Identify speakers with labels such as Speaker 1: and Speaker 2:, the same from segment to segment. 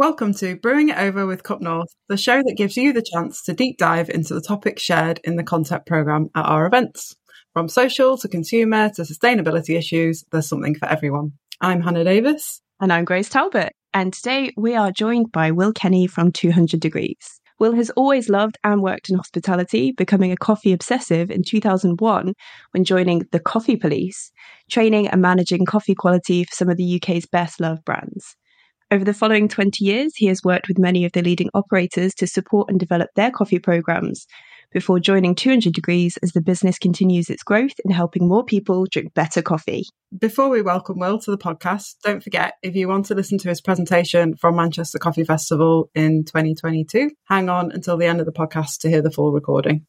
Speaker 1: Welcome to Brewing It Over with Cup North, the show that gives you the chance to deep dive into the topics shared in the content programme at our events. From social to consumer to sustainability issues, there's something for everyone. I'm Hannah Davis.
Speaker 2: And I'm Grace Talbot. And today we are joined by Will Kenney from 200 Degrees. Will has always loved and worked in hospitality, becoming a coffee obsessive in 2001 when joining the Coffee Police, training and managing coffee quality for some of the UK's best loved brands. Over the following 20 years, he has worked with many of the leading operators to support and develop their coffee programs before joining 200 Degrees as the business continues its growth in helping more people drink better coffee.
Speaker 1: Before we welcome Will to the podcast, don't forget if you want to listen to his presentation from Manchester Coffee Festival in 2022, hang on until the end of the podcast to hear the full recording.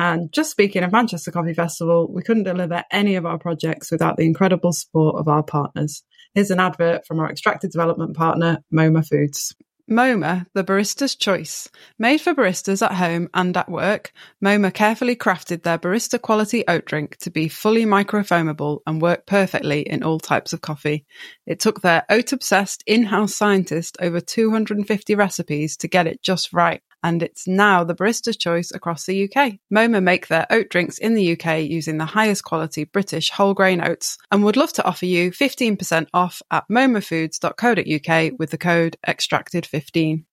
Speaker 1: And just speaking of Manchester Coffee Festival, we couldn't deliver any of our projects without the incredible support of our partners. Here's an advert from our extracted development partner, Moma Foods. Moma, the barista's choice. Made for baristas at home and at work, Moma carefully crafted their barista quality oat drink to be fully microfoamable and work perfectly in all types of coffee. It took their oat obsessed in house scientist over 250 recipes to get it just right and it's now the barista's choice across the UK. Moma make their oat drinks in the UK using the highest quality British whole grain oats and would love to offer you 15% off at momafoods.co.uk with the code extracted15.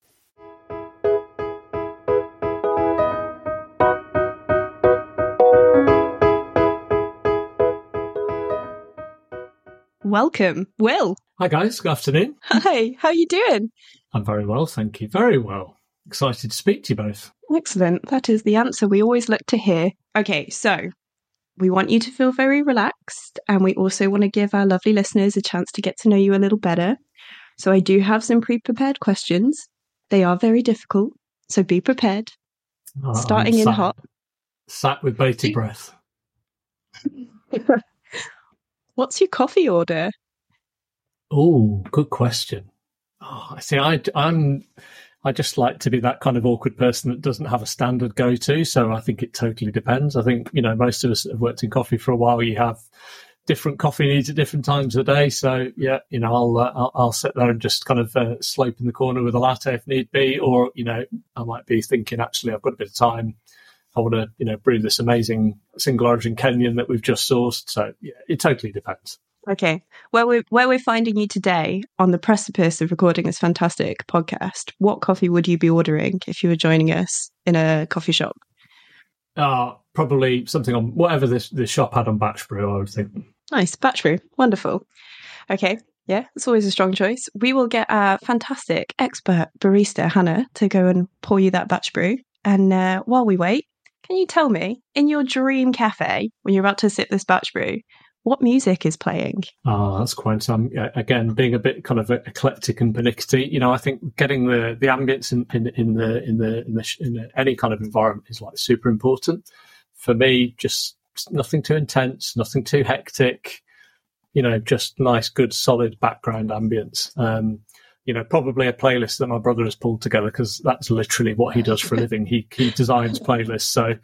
Speaker 2: Welcome, Will.
Speaker 3: Hi guys, good afternoon.
Speaker 2: Hi, how are you doing?
Speaker 3: I'm very well, thank you. Very well. Excited to speak to you both.
Speaker 2: Excellent. That is the answer we always look to hear. Okay, so we want you to feel very relaxed, and we also want to give our lovely listeners a chance to get to know you a little better. So I do have some pre prepared questions. They are very difficult, so be prepared.
Speaker 3: Oh,
Speaker 2: Starting in hot.
Speaker 3: Sat with bated breath.
Speaker 2: What's your coffee order?
Speaker 3: Oh, good question. Oh, I see. I, I'm. I just like to be that kind of awkward person that doesn't have a standard go to. So I think it totally depends. I think, you know, most of us have worked in coffee for a while. You have different coffee needs at different times of the day. So yeah, you know, I'll, uh, I'll, I'll sit there and just kind of uh, slope in the corner with a latte if need be. Or, you know, I might be thinking, actually, I've got a bit of time. I want to, you know, brew this amazing single origin Kenyan that we've just sourced. So yeah, it totally depends.
Speaker 2: Okay. Where we're, where we're finding you today on the precipice of recording this fantastic podcast, what coffee would you be ordering if you were joining us in a coffee shop?
Speaker 3: Uh, probably something on whatever this, this shop had on batch brew, I would think.
Speaker 2: Nice. Batch brew. Wonderful. Okay. Yeah, it's always a strong choice. We will get our fantastic expert barista, Hannah, to go and pour you that batch brew. And uh, while we wait, can you tell me, in your dream cafe, when you're about to sip this batch brew, what music is playing?
Speaker 3: Oh, that's quite um again being a bit kind of eclectic and pernickety. You know, I think getting the the ambience in, in, in the in the in the in any kind of environment is like super important. For me, just nothing too intense, nothing too hectic. You know, just nice, good, solid background ambience. Um, you know, probably a playlist that my brother has pulled together because that's literally what he does for a living. He he designs playlists. So,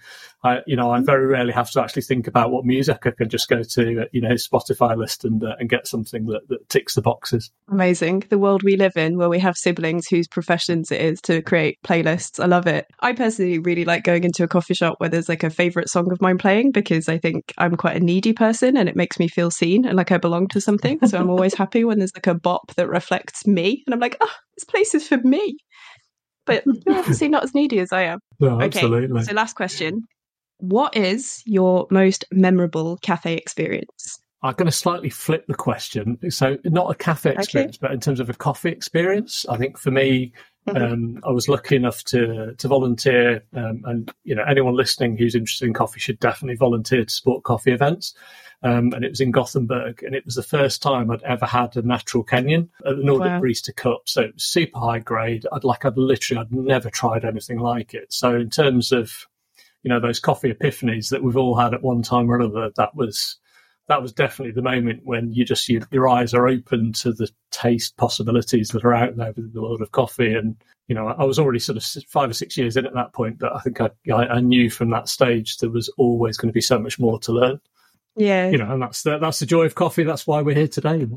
Speaker 3: I you know, I very rarely have to actually think about what music. I can just go to you know his Spotify list and uh, and get something that, that ticks the boxes.
Speaker 2: Amazing. The world we live in, where we have siblings whose professions it is to create playlists. I love it. I personally really like going into a coffee shop where there's like a favorite song of mine playing because I think I'm quite a needy person and it makes me feel seen and like I belong to something. So I'm always happy when there's like a bop that reflects me. And I'm like, oh, this place is for me. But you're obviously not as needy as I am.
Speaker 3: No,
Speaker 2: Okay,
Speaker 3: absolutely.
Speaker 2: So, last question What is your most memorable cafe experience?
Speaker 3: I'm going to slightly flip the question. So, not a cafe
Speaker 2: Okay.
Speaker 3: experience, but in terms of a coffee experience, I think for me,
Speaker 2: Mhm.
Speaker 3: um, I was lucky enough to to volunteer, um, and you know, anyone listening who's interested in coffee should definitely volunteer to support coffee events. Um, and it was in Gothenburg, and it was the first time I'd ever had a natural Kenyan at the Nordic
Speaker 2: Wow.
Speaker 3: Barista Cup. So it was super high grade. I'd like I'd literally I'd never tried anything like it. So in terms of you know those coffee epiphanies that we've all had at one time or another, that was that was definitely the moment when you just you, your eyes are open to the taste possibilities that are out there within the world of coffee. And you know, I was already sort of five or six years in at that point, but I think I, I, I knew from that stage there was always going to be so much more to learn.
Speaker 2: Yeah.
Speaker 3: You know, and that's the, that's the joy of coffee. That's why we're here today.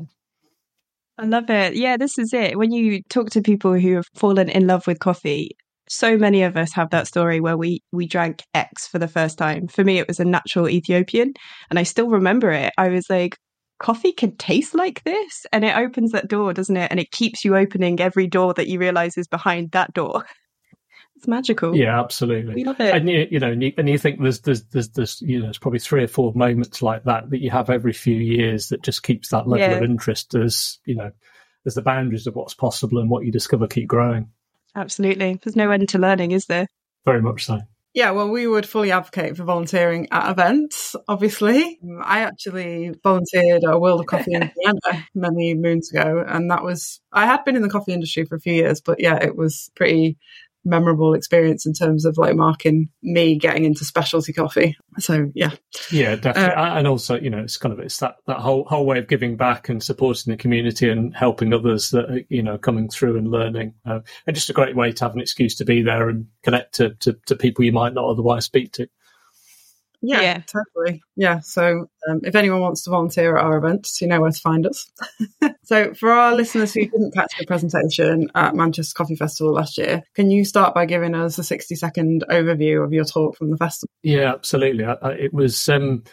Speaker 2: I love it. Yeah, this is it. When you talk to people who have fallen in love with coffee, so many of us have that story where we we drank X for the first time. For me, it was a natural Ethiopian, and I still remember it. I was like, coffee can taste like this, and it opens that door, doesn't it? And it keeps you opening every door that you realize is behind that door. It's magical.
Speaker 3: Yeah, absolutely.
Speaker 2: We love it.
Speaker 3: And you, know, and you, and you think there's, there's, there's, there's, you know, there's probably three or four moments like that that you have every few years that just keeps that level
Speaker 2: Yeah.
Speaker 3: of interest as, you know, as the boundaries of what's possible and what you discover keep growing.
Speaker 2: Absolutely. There's no end to learning, is there?
Speaker 3: Very much so.
Speaker 1: Yeah, well, we would fully advocate for volunteering at events, obviously. Um, I actually volunteered at a World of Coffee in Vienna many moons ago, and that was, I had been in the coffee industry for a few years, but yeah, it was pretty memorable experience in terms of like marking me getting into specialty coffee. So yeah,
Speaker 3: Yeah, definitely. and also, you know, it's kind of it's that, that whole whole way of giving back and supporting the community and helping others that are, you know coming through and learning, uh, and just a great way to have an excuse to be there and connect to, to, to people you might not otherwise speak to.
Speaker 1: Yeah,
Speaker 2: Yeah.
Speaker 1: totally. Yeah. So um, if anyone wants to volunteer at our events, you know where to find us. so for our listeners who didn't catch the presentation at Manchester Coffee Festival last year, can you start by giving us a 60 second overview of your talk from the festival?
Speaker 3: Yeah, absolutely. I, I, it was um,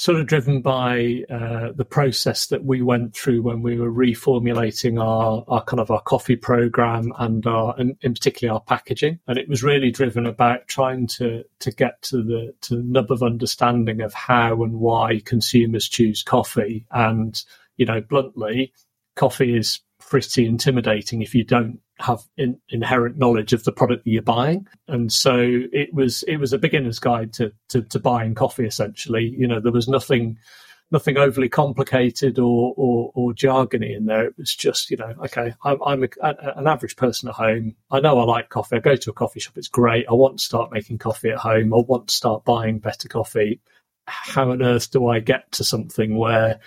Speaker 3: sort of driven by uh, the process that we went through when we were reformulating our, our kind of our coffee program and our, and in particular our packaging. And it was really driven about trying to to get to the to the nub of understanding of how and why consumers choose coffee. And you know, bluntly, coffee is pretty intimidating if you don't have in, inherent knowledge of the product that you're buying. And so it was it was a beginner's guide to, to to buying coffee essentially. You know, there was nothing nothing overly complicated or, or, or jargony in there. It was just, you know, okay, I'm, I'm a, a, an average person at home. I know I like coffee. I go to a coffee shop. It's great. I want to start making coffee at home. I want to start buying better coffee. How on earth do I get to something where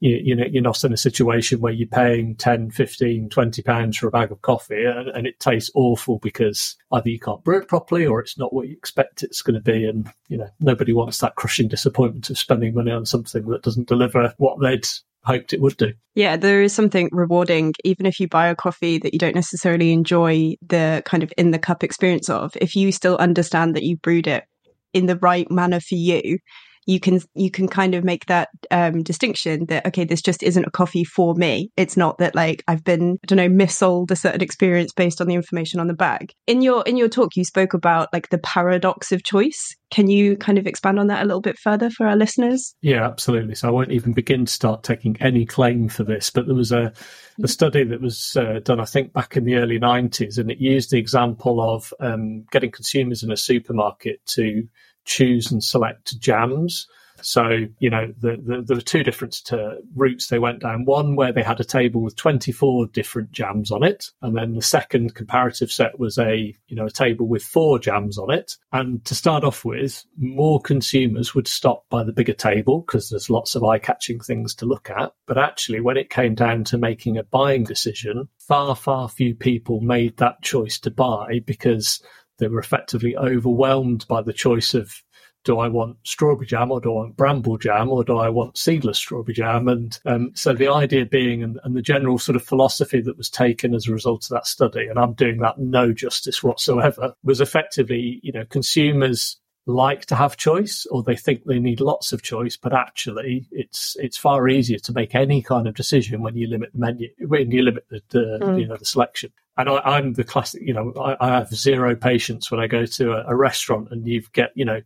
Speaker 3: you, know, you're not in a situation where you're paying 10, 15, 20 pounds for a bag of coffee and, and it tastes awful because either you can't brew it properly or it's not what you expect it's going to be. And, you know, nobody wants that crushing disappointment of spending money on something that doesn't deliver what they'd hoped it would do.
Speaker 2: Yeah, there is something rewarding, even if you buy a coffee that you don't necessarily enjoy the kind of in the cup experience of. If you still understand that you brewed it in the right manner for you, you can you can kind of make that um, distinction that okay, this just isn't a coffee for me. It's not that like I've been I don't know missold a certain experience based on the information on the bag. In your in your talk, you spoke about like the paradox of choice. Can you kind of expand on that a little bit further for our listeners?
Speaker 3: Yeah, absolutely. So I won't even begin to start taking any claim for this, but there was a, a study that was uh, done, I think, back in the early 90s, and it used the example of um, getting consumers in a supermarket to choose and select jams. So, you know, the, the, there were two different routes they went down. One where they had a table with 24 different jams on it. And then the second comparative set was a, you know, a table with four jams on it. And to start off with, more consumers would stop by the bigger table because there's lots of eye catching things to look at. But actually, when it came down to making a buying decision, far, far few people made that choice to buy because they were effectively overwhelmed by the choice of do I want strawberry jam or do I want bramble jam or do I want seedless strawberry jam? And um, so the idea being and, and, the general sort of philosophy that was taken as a result of that study, and I'm doing that no justice whatsoever, was effectively, you know, consumers like to have choice or they think they need lots of choice, but actually it's it's far easier to make any kind of decision when you limit the menu, when you limit the, the mm. you know the selection. And I, am the classic, you know, I, I, have zero patience when I go to a, a restaurant and you get, you know,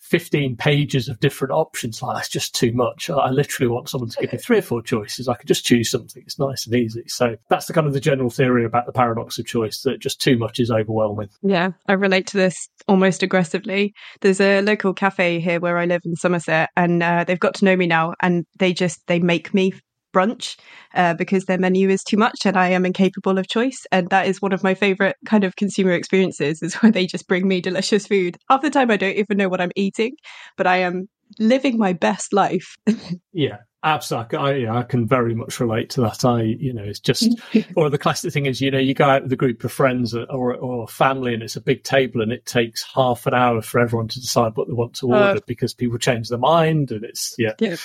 Speaker 3: 15 pages of different options. Like, that's just too much. I literally want someone to give me three or four choices. I could just choose something. It's nice and easy. So that's the kind of the general theory about the paradox of choice that just too much is overwhelming.
Speaker 2: Yeah, I relate to this almost aggressively. There's a local cafe here where I live in Somerset and uh, they've got to know me now and they just, they make me brunch uh, because their menu is too much and I am incapable of choice. And that is one of my favorite kind of consumer experiences is when they just bring me delicious food. Half the time I don't even know what I'm eating, but I am living my best life.
Speaker 3: yeah. Absolutely, I, yeah, I can very much relate to that. I, you know, it's just, or the classic thing is, you know, you go out with a group of friends or, or family, and it's a big table, and it takes half an hour for everyone to decide what they want to order uh, because people change their mind, and it's yeah,
Speaker 2: yeah.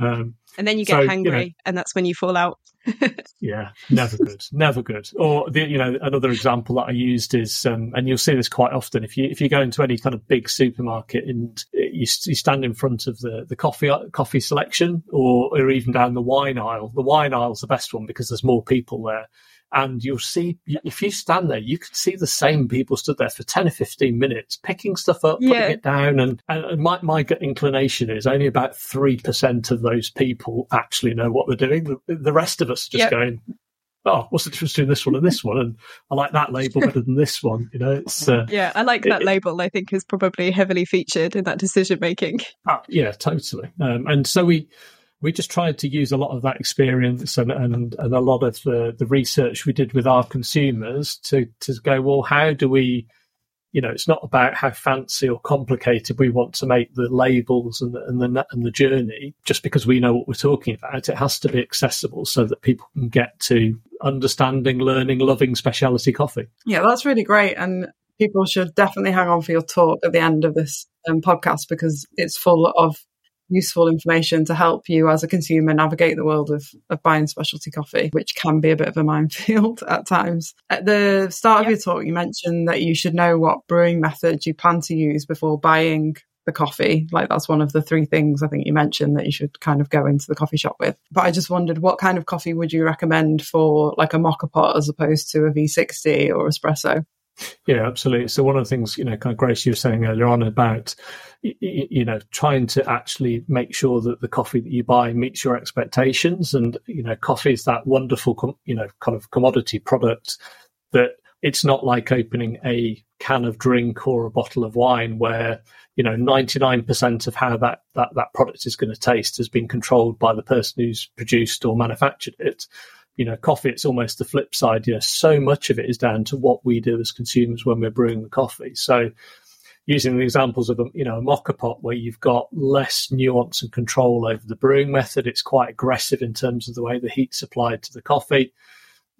Speaker 2: Um, and then you get
Speaker 3: so,
Speaker 2: hungry,
Speaker 3: you know,
Speaker 2: and that's when you fall out.
Speaker 3: yeah, never good, never good. Or the, you know, another example that I used is, um, and you'll see this quite often if you if you go into any kind of big supermarket and you, you stand in front of the the coffee coffee selection, or or even down the wine aisle. The wine aisle's the best one because there's more people there and you'll see if you stand there, you can see the same people stood there for ten or fifteen minutes, picking stuff up, putting it down, and, and my my inclination is only about three percent of those people actually know what they're doing. The, the rest of us are just yep. going, oh, what's the difference between this one and this one? And I like that label better than this one. You know, it's uh,
Speaker 2: yeah, I like that it, label. I think is probably heavily featured in that decision making.
Speaker 3: Uh, yeah, totally. Um, and so we we just tried to use a lot of that experience and, and, and a lot of the, the research we did with our consumers to, to go, well, how do we, you know, it's not about how fancy or complicated we want to make the labels and the, and the, and the journey just because we know what we're talking about. It has to be accessible so that people can get to understanding, learning, loving specialty coffee.
Speaker 1: Yeah, that's really great. And people should definitely hang on for your talk at the end of this um, podcast because it's full of useful information to help you as a consumer navigate the world of, of buying specialty coffee, which can be a bit of a minefield at times. At the start yep. of your talk, you mentioned that you should know what brewing method you plan to use before buying the coffee. Like that's one of the three things I think you mentioned that you should kind of go into the coffee shop with. But I just wondered what kind of coffee would you recommend for like a moka pot as opposed to a V60 or espresso?
Speaker 3: Yeah, absolutely. So one of the things, you know, kind of Grace, you were saying earlier on about, you know, trying to actually make sure that the coffee that you buy meets your expectations. And, you know, coffee is that wonderful, you know, kind of commodity product that it's not like opening a can of drink or a bottle of wine where, you know, 99% of how that, that, that product is going to taste has been controlled by the person who's produced or manufactured it you know, coffee, it's almost the flip side. You know, so much of it is down to what we do as consumers when we're brewing the coffee. So, using the examples of a you know a moka pot where you've got less nuance and control over the brewing method, it's quite aggressive in terms of the way the heat's applied to the coffee,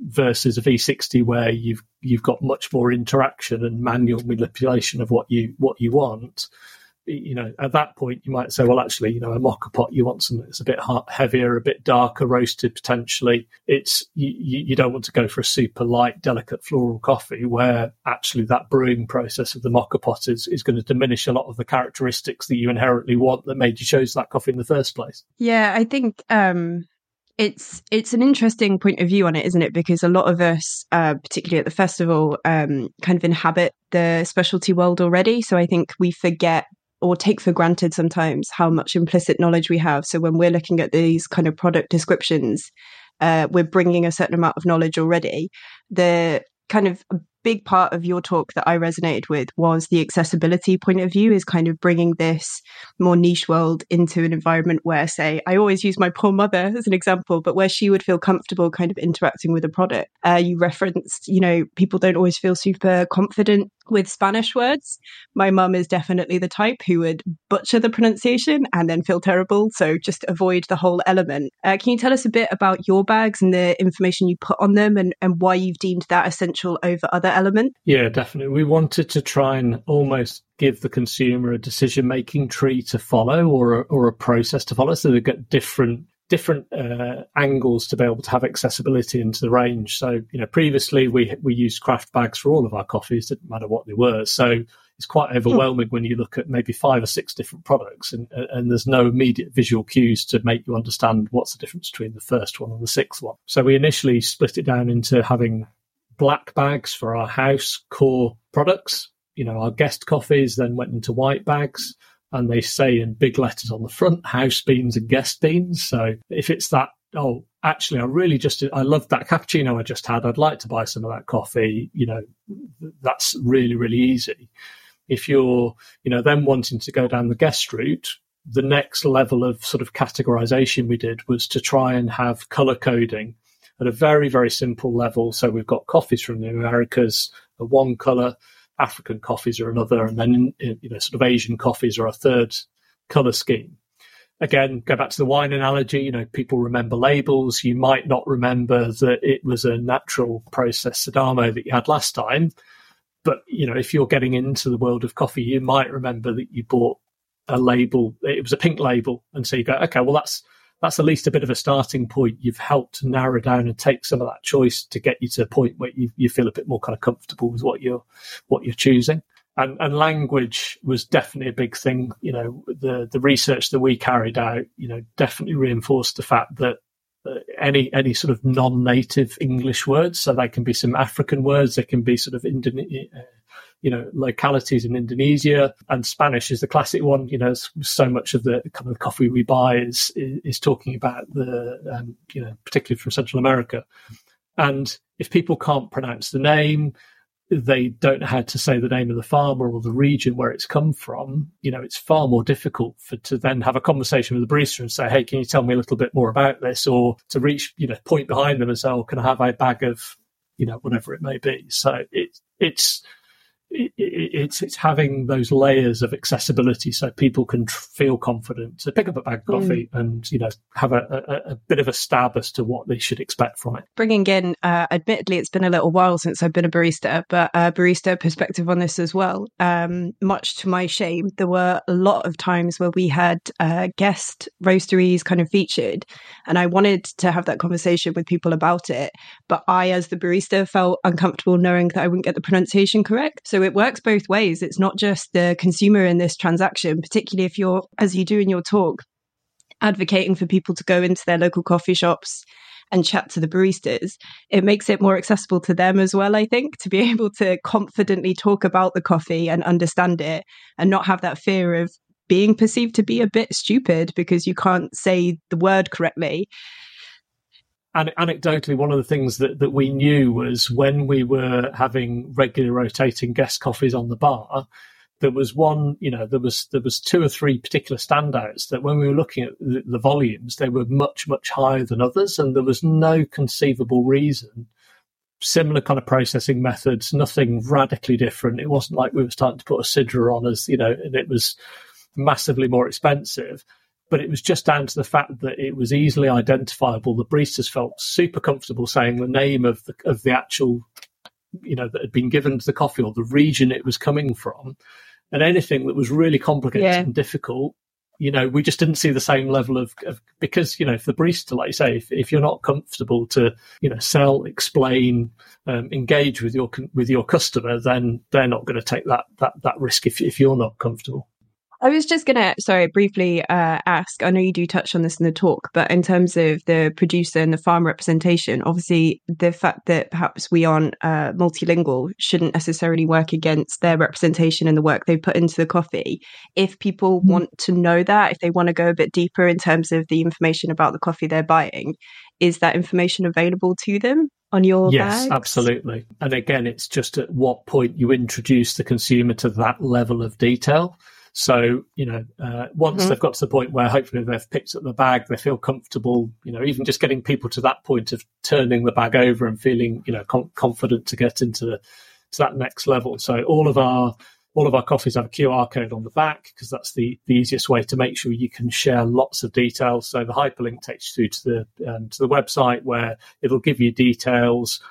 Speaker 3: versus a V60 where you've you've got much more interaction and manual manipulation of what you what you want you know, at that point, you might say, well, actually, you know, a moka pot, you want something that's a bit heavier, a bit darker, roasted potentially. It's you, you don't want to go for a super light, delicate floral coffee where actually that brewing process of the moka pot is, is going to diminish a lot of the characteristics that you inherently want that made you choose that coffee in the first place.
Speaker 2: Yeah, I think um, it's it's an interesting point of view on it, isn't it? Because a lot of us, uh, particularly at the festival, um, kind of inhabit the specialty world already. So I think we forget or take for granted sometimes how much implicit knowledge we have. So when we're looking at these kind of product descriptions, uh, we're bringing a certain amount of knowledge already. The kind of big part of your talk that I resonated with was the accessibility point of view is kind of bringing this more niche world into an environment where, say, I always use my poor mother as an example, but where she would feel comfortable kind of interacting with a product. Uh, you referenced, you know, people don't always feel super confident with Spanish words. My mum is definitely the type who would butcher the pronunciation and then feel terrible. So just avoid the whole element. Uh, can you tell us a bit about your bags and the information you put on them and, and why you've deemed that essential over other elements?
Speaker 3: Yeah, definitely. We wanted to try and almost give the consumer a decision making tree to follow or a, or a process to follow so they get different different uh, angles to be able to have accessibility into the range. So, you know, previously we we used kraft bags for all of our coffees, didn't matter what they were. So it's quite overwhelming when you look at maybe five or six different products and, and there's no immediate visual cues to make you understand what's the difference between the first one and the sixth one. So we initially split it down into having black bags for our house core products. You know, our guest coffees then went into white bags and they say in big letters on the front house beans and guest beans. So if it's that, oh, actually, I really just, I loved that cappuccino I just had. I'd like to buy some of that coffee. You know, that's really, really easy. If you're, you know, then wanting to go down the guest route, the next level of sort of categorization we did was to try and have color coding at a very, very simple level. So we've got coffees from the Americas, a one color, African coffees are another, and then you know sort of Asian coffees are a third color scheme. Again, go back to the wine analogy. You know, people remember labels. You might not remember that it was a natural process Sidamo that you had last time. But you know, if you're getting into the world of coffee, you might remember that you bought a label. It was a pink label, and so you go, okay, well that's that's at least a bit of a starting point. You've helped narrow down and take some of that choice to get you to a point where you, you feel a bit more kind of comfortable with what you're what you're choosing. And, and language was definitely a big thing. You know, the the research that we carried out, you know, definitely reinforced the fact that uh, any any sort of non-native English words, so they can be some African words, they can be sort of Indone- uh, you know, localities in Indonesia and Spanish is the classic one. You know, so much of the kind of coffee we buy is, is, is talking about the, um, you know, particularly from Central America. And if people can't pronounce the name, they don't know how to say the name of the farmer or the region where it's come from, you know, it's far more difficult for to then have a conversation with the barista and say, Hey, can you tell me a little bit more about this? Or to reach, you know, point behind them and say, Oh, can I have a bag of, you know, whatever it may be. So it, it's, it, it's it's having those layers of accessibility so people can tr- feel confident to pick up a bag of coffee mm. and you know have a, a, a, bit of a stab as to what they should expect from it.
Speaker 2: Bringing in, uh, admittedly, it's been a little while since I've been a barista, but a barista perspective on this as well. Um, much to my shame, there were a lot of times where we had uh, guest roasteries kind of featured, and I wanted to have that conversation with people about it, but I, as the barista, felt uncomfortable knowing that I wouldn't get the pronunciation correct. So it works both ways. It's not just the consumer in this transaction, particularly if you're, as you do in your talk, advocating for people to go into their local coffee shops and chat to the baristas, it makes it more accessible to them as well, I think, to be able to confidently talk about the coffee and understand it and not have that fear of being perceived to be a bit stupid because you can't say the word correctly
Speaker 3: anecdotally, one of the things that, that we knew was when we were having regular rotating guest coffees on the bar, there was one, you know, there was there was two or three particular standouts that when we were looking at the, the volumes, they were much much higher than others, and there was no conceivable reason. Similar kind of processing methods, nothing radically different. It wasn't like we were starting to put a sidra on as you know, and it was massively more expensive but it was just down to the fact that it was easily identifiable. The baristas felt super comfortable saying the name of the of the actual, you know, that had been given to the coffee or the region it was coming from, and anything that was really complicated yeah. and difficult. You know, we just didn't see the same level of, of because you know, if the barista, like you say, if, if you're not comfortable to you know sell, explain, um, engage with your with your customer, then they're not going to take that that that risk if if you're not comfortable.
Speaker 2: I was just going to, sorry, briefly uh, ask. I know you do touch on this in the talk, but in terms of the producer and the farm representation, obviously the fact that perhaps we aren't uh, multilingual shouldn't necessarily work against their representation and the work they put into the coffee. If people mm-hmm. want to know that, if they want to go a bit deeper in terms of the information about the coffee they're buying, is that information available to them? on your
Speaker 3: yes
Speaker 2: bags?
Speaker 3: absolutely and again it's just at what point you introduce the consumer to that level of detail so, you know, uh, once mm-hmm. they've got to the point where hopefully they've picked up the bag, they feel comfortable, you know, even just getting people to that point of turning the bag over and feeling, you know, com- confident to get into the, to that next level. So all of our, all of our coffees have a QR code on the back because that's the, the easiest way to make sure you can share lots of details. So the hyperlink takes you to the um, to the website where it'll give you details,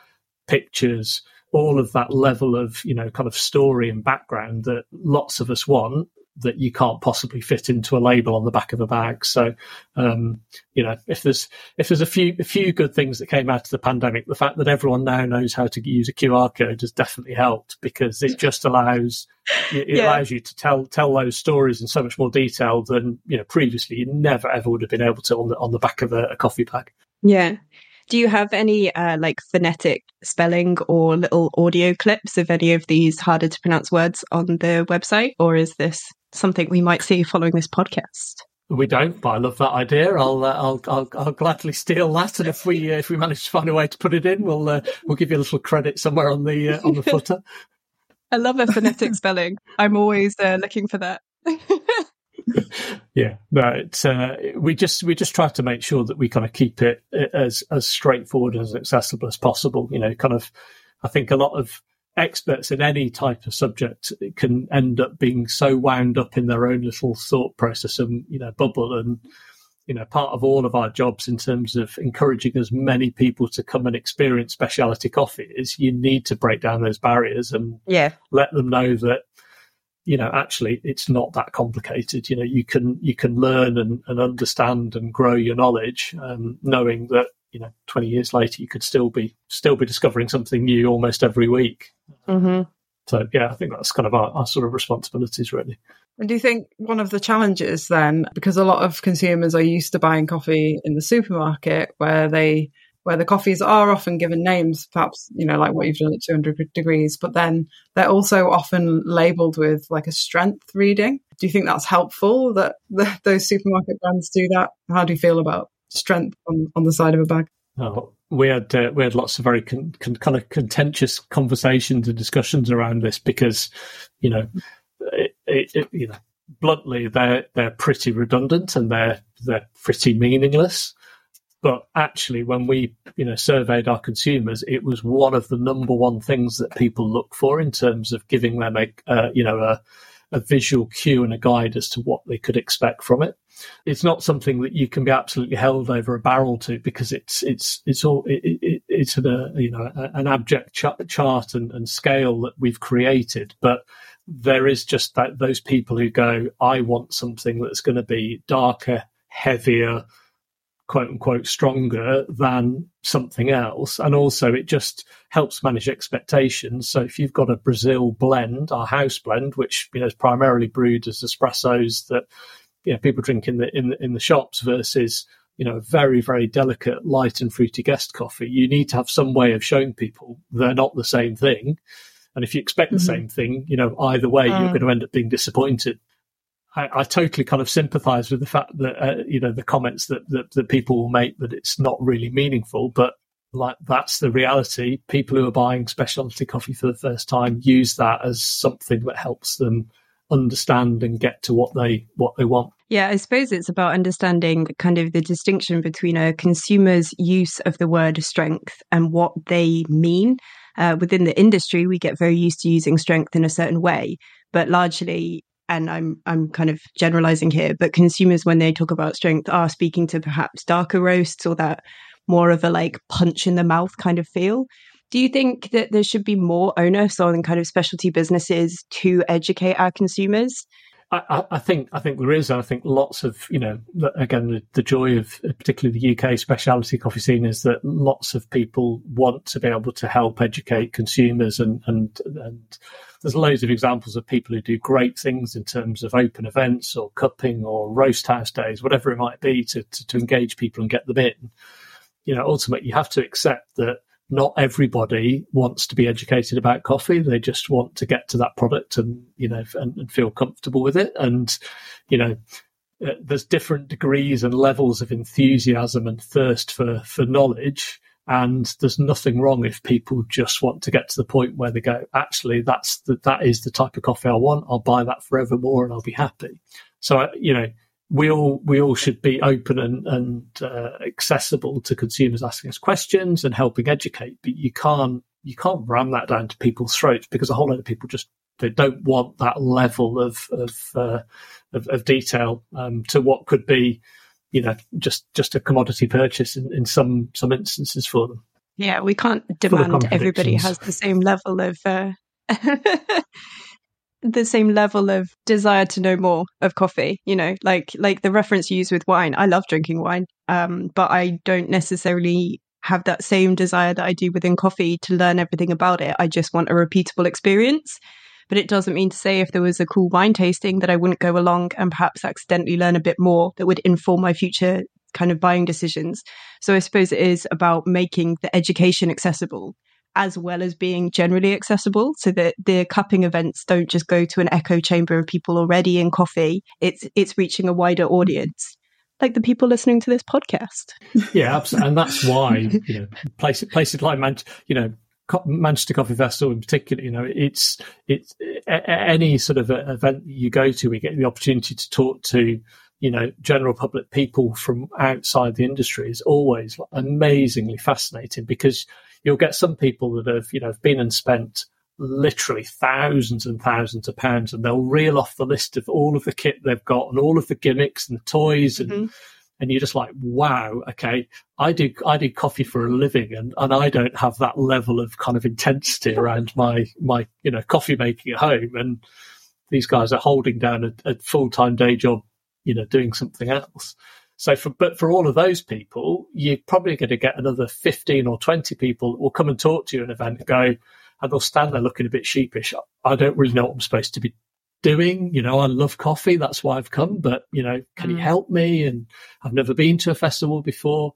Speaker 3: pictures, all of that level of you know kind of story and background that lots of us want that you can't possibly fit into a label on the back of a bag. So, um, you know, if there's if there's a few a few good things that came out of the pandemic, the fact that everyone now knows how to use a QR code has definitely helped because it just allows it, yeah. allows you to tell tell those stories in so much more detail than you know previously you never ever would have been able to on the on the back of a, a coffee bag.
Speaker 2: Yeah. Do you have any uh, like phonetic spelling or little audio clips of any of these harder to pronounce words on the website, or is this something we might see following this podcast?
Speaker 3: We don't, but I love that idea. I'll, uh, I'll, I'll, I'll, gladly steal that, and if we, uh, if we manage to find a way to put it in, we'll, uh, we'll give you a little credit somewhere on the, uh, on the footer.
Speaker 2: I love a phonetic spelling. I'm always uh, looking for that.
Speaker 3: yeah, but uh, we just we just try to make sure that we kind of keep it as as straightforward as accessible as possible. You know, kind of. I think a lot of experts in any type of subject can end up being so wound up in their own little thought process and you know bubble and you know part of all of our jobs in terms of encouraging as many people to come and experience specialty coffee is you need to break down those barriers and
Speaker 2: yeah
Speaker 3: let them know that you know, actually it's not that complicated. You know, you can, you can learn and, and understand and grow your knowledge, um, knowing that, you know, 20 years later, you could still be, still be discovering something new almost every week.
Speaker 2: Mm-hmm.
Speaker 3: So yeah, I think that's kind of our, our sort of responsibilities really.
Speaker 1: And do you think one of the challenges then, because a lot of consumers are used to buying coffee in the supermarket where they where the coffees are often given names, perhaps, you know, like what you've done at 200 degrees, but then they're also often labeled with like a strength reading. Do you think that's helpful that the, those supermarket brands do that? How do you feel about strength on, on the side of a bag?
Speaker 3: Oh, we had uh, we had lots of very con- con- kind of contentious conversations and discussions around this because, you know, it, it, it, you know, bluntly they're they're pretty redundant and they're they're pretty meaningless. But actually, when we you know surveyed our consumers, it was one of the number one things that people look for in terms of giving them a uh, you know a, a visual cue and a guide as to what they could expect from it. It's not something that you can be absolutely held over a barrel to because it's it's it's all it, it, it's a you know an abject ch- chart and, and scale that we've created, but there is just that those people who go, I want something that's going to be darker, heavier, quote unquote stronger than something else. And also it just helps manage expectations. So if you've got a Brazil blend, our house blend, which you know is primarily brewed as espressos that you know, people drink in the in the, in the shops versus you know very very delicate light and fruity guest coffee, you need to have some way of showing people they're not the same thing. And if you expect the mm-hmm. same thing, you know, either way, you're going to end up being disappointed. I, I totally kind of sympathise with the fact that uh, you know the comments that, that that people will make that it's not really meaningful, but like that's the reality. People who are buying specialty coffee for the first time use that as something that helps them understand and get to what they what they want.
Speaker 2: Yeah, I suppose it's about understanding kind of the distinction between a consumer's use of the word strength and what they mean. Uh, within the industry, we get very used to using strength in a certain way, but largely and I'm I'm kind of generalizing here, but consumers when they talk about strength are speaking to perhaps darker roasts or that more of a like punch in the mouth kind of feel. Do you think that there should be more onus on kind of specialty businesses to educate our consumers?
Speaker 3: I, I, think I think there is. I think lots of you know again the, the, joy of uh, particularly the UK specialty coffee scene is that lots of people want to be able to help educate consumers and and and there's loads of examples of people who do great things in terms of open events or cupping or roast house days, whatever it might be, to to, to engage people and get them in. You know, ultimately you have to accept that not everybody wants to be educated about coffee. They just want to get to that product and, you know, and, and feel comfortable with it. And, you know, uh, there's different degrees and levels of enthusiasm and thirst for, for knowledge. And there's nothing wrong if people just want to get to the point where they go, actually, that's the, that is the type of coffee I want. I'll buy that forevermore and I'll be happy. So, you know, we all we all should be open and, and uh, accessible to consumers asking us questions and helping educate. But you can't you can't ram that down to people's throats because a whole lot of people just they don't want that level of of uh, of, of, detail um, to what could be, you know, just just a commodity purchase in, in some some instances for them.
Speaker 2: Yeah, we can't demand everybody has the same level of. Uh... the same level of desire to know more of coffee you know like like the reference you use with wine. I love drinking wine um, but i don't necessarily have that same desire that i do within coffee to learn everything about it. I just want a repeatable experience. But it doesn't mean to say if there was a cool wine tasting that i wouldn't go along and perhaps accidentally learn a bit more that would inform my future kind of buying decisions. So i suppose it is about making the education accessible as well as being generally accessible so that the cupping events don't just go to an echo chamber of people already in coffee. It's it's reaching a wider audience like the people listening to this podcast.
Speaker 3: Yeah absolutely and that's why you know places places like Man- you know Manchester Coffee Festival in particular, you know, it's it's any sort of event you go to, we get the opportunity to talk to, you know, general public people from outside the industry is always amazingly fascinating because you'll get some people that have, you know, been and spent literally thousands and thousands of pounds and they'll reel off the list of all of the kit they've got and all of the gimmicks and the toys and mm-hmm. and you're just like wow okay i do i do coffee for a living and and i don't have that level of kind of intensity around my my you know coffee making at home and these guys are holding down a, a full time day job, you know, doing something else. So for, but for all of those people, you're probably going to get another 15 or 20 people that will come and talk to you at an event and go, and they'll stand there looking a bit sheepish. I don't really know what I'm supposed to be doing. You know, I love coffee. That's why I've come, but you know, can mm. you help me? And I've never been to a festival before.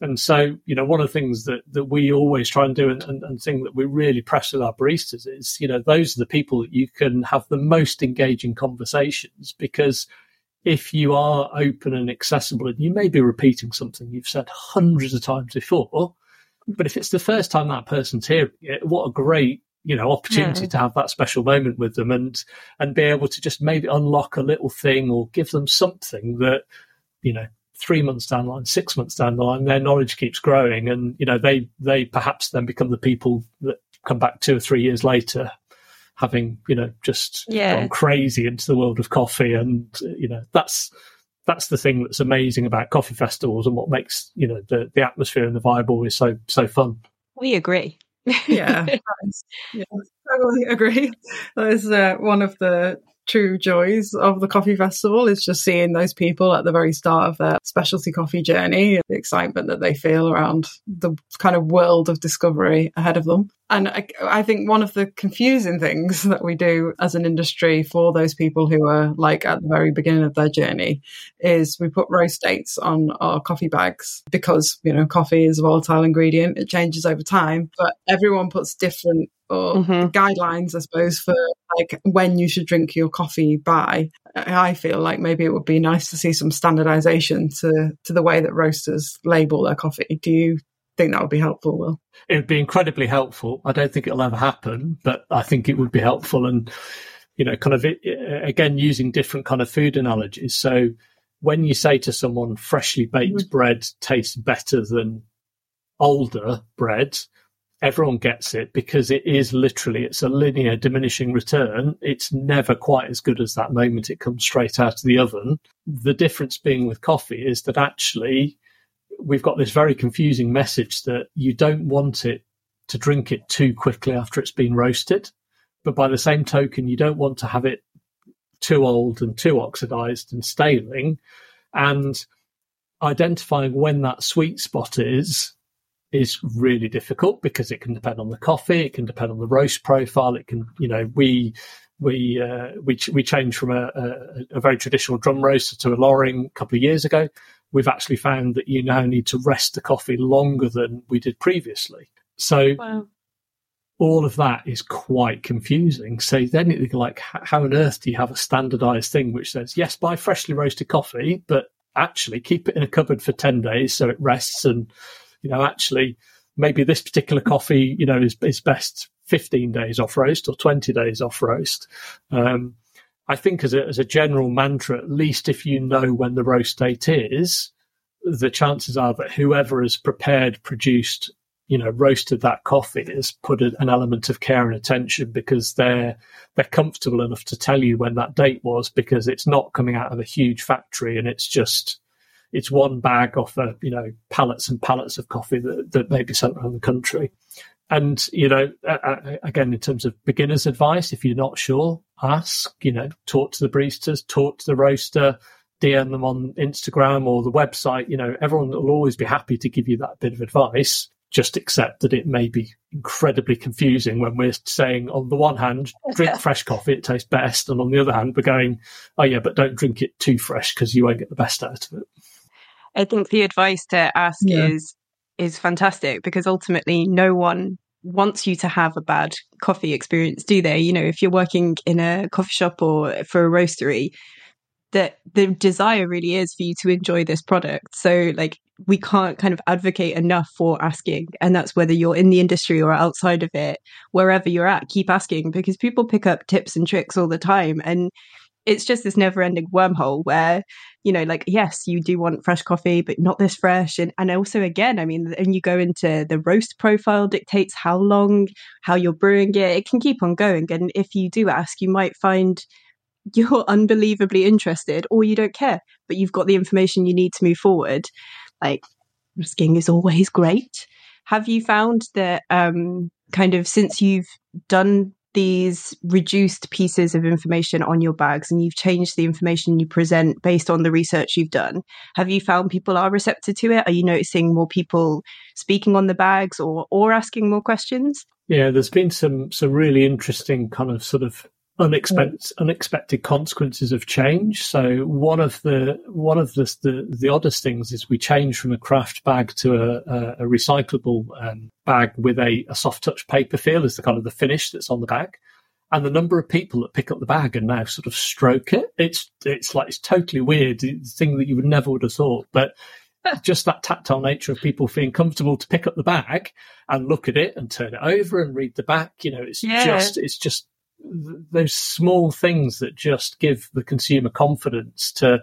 Speaker 3: And so, you know, one of the things that, that we always try and do and, and, and thing that we really press with our baristas is, you know, those are the people that you can have the most engaging conversations because if you are open and accessible and you may be repeating something you've said hundreds of times before, but if it's the first time that person's hearing it, what a great you know opportunity yeah. to have that special moment with them and and be able to just maybe unlock a little thing or give them something that you know three months down the line six months down the line their knowledge keeps growing and you know they they perhaps then become the people that come back two or three years later having you know just yeah. gone crazy into the world of coffee, and you know that's that's the thing that's amazing about coffee festivals and what makes you know the the atmosphere and the vibe always so so fun.
Speaker 2: We agree.
Speaker 1: yeah, yeah, totally agree. That is uh, one of the true joys of the coffee festival is just seeing those people at the very start of their specialty coffee journey, the excitement that they feel around the kind of world of discovery ahead of them. And I, I, think one of the confusing things that we do as an industry for those people who are like at the very beginning of their journey is we put roast dates on our coffee bags because, you know, coffee is a volatile ingredient. It changes over time, but everyone puts different or mm-hmm. guidelines, I suppose, for like when you should drink your coffee by. I feel like maybe it would be nice to see some standardization to, to the way that roasters label their coffee. Do you think that would be helpful, Will?
Speaker 3: It would be incredibly helpful. I don't think it'll ever happen, but I think it would be helpful. And, you know, kind of it, again, using different kind of food analogies. So when you say to someone, freshly baked mm-hmm. bread tastes better than older bread, everyone gets it because it is literally it's a linear diminishing return. It's never quite as good as that moment it comes straight out of the oven. The difference being with coffee is that actually we've got this very confusing message that you don't want it to drink it too quickly after it's been roasted but by the same token you don't want to have it too old and too oxidized and staling. And identifying when that sweet spot is is really difficult because it can depend on the coffee, it can depend on the roast profile. It can, you know, we we uh, we ch- we changed from a, a, a, very traditional drum roaster to a Loring a couple of years ago. We've actually found that you now need to rest the coffee longer than we did previously. So wow. all of that is quite confusing. So then like, how on earth do you have a standardized thing which says yes, buy freshly roasted coffee, but actually keep it in a cupboard for ten days so it rests and you know, actually maybe this particular coffee, you know, is, is best 15 days off roast or 20 days off roast. Um, I think as a, as a general mantra, at least if you know when the roast date is, the chances are that whoever has prepared, produced, you know, roasted that coffee has put an element of care and attention because they're they're comfortable enough to tell you when that date was because it's not coming out of a huge factory and it's just it's one bag off a, you know, pallets and pallets of coffee that, that may be sent around the country. And, you know, again, in terms of beginner's advice, if you're not sure, ask, you know, talk to the baristas, talk to the roaster, DM them on Instagram or the website. You know, everyone will always be happy to give you that bit of advice. Just accept that it may be incredibly confusing when we're saying, on the one hand, drink fresh coffee, it tastes best. And on the other hand, we're going, oh, yeah, but don't drink it too fresh because you won't get the best out of it.
Speaker 2: I think the advice to ask yeah. is is fantastic because ultimately no one wants you to have a bad coffee experience, do they? You know, if you're working in a coffee shop or for a roastery, that the desire really is for you to enjoy this product. So like we can't kind of advocate enough for asking and that's whether you're in the industry or outside of it wherever you're at keep asking because people pick up tips and tricks all the time and it's just this never ending wormhole where you know like yes you do want fresh coffee but not this fresh. And and also again i mean and you go into the roast profile dictates how long how you're brewing it. It can keep on going. And if you do ask you might find you're unbelievably interested or you don't care but you've got the information you need to move forward. Like risking is always great. Have you found that um kind of since you've done these reduced pieces of information on your bags and you've changed the information you present based on the research you've done. Have you found people are receptive to it? Are you noticing more people speaking on the bags or or asking more questions?
Speaker 3: Yeah, there's been some some really interesting kind of sort of unexpected unexpected consequences of change. So one of the one of the the, the oddest things is we changed from a kraft bag to a, a, a recyclable um, bag with a, a, soft touch paper feel as the kind of the finish that's on the bag. And the number of people that pick up the bag and now sort of stroke it, it's it's like it's totally weird. It's a thing that you would never would have thought, but just that tactile nature of people feeling comfortable to pick up the bag and look at it and turn it over and read the back. You know, it's yeah. just it's just those small things that just give the consumer confidence to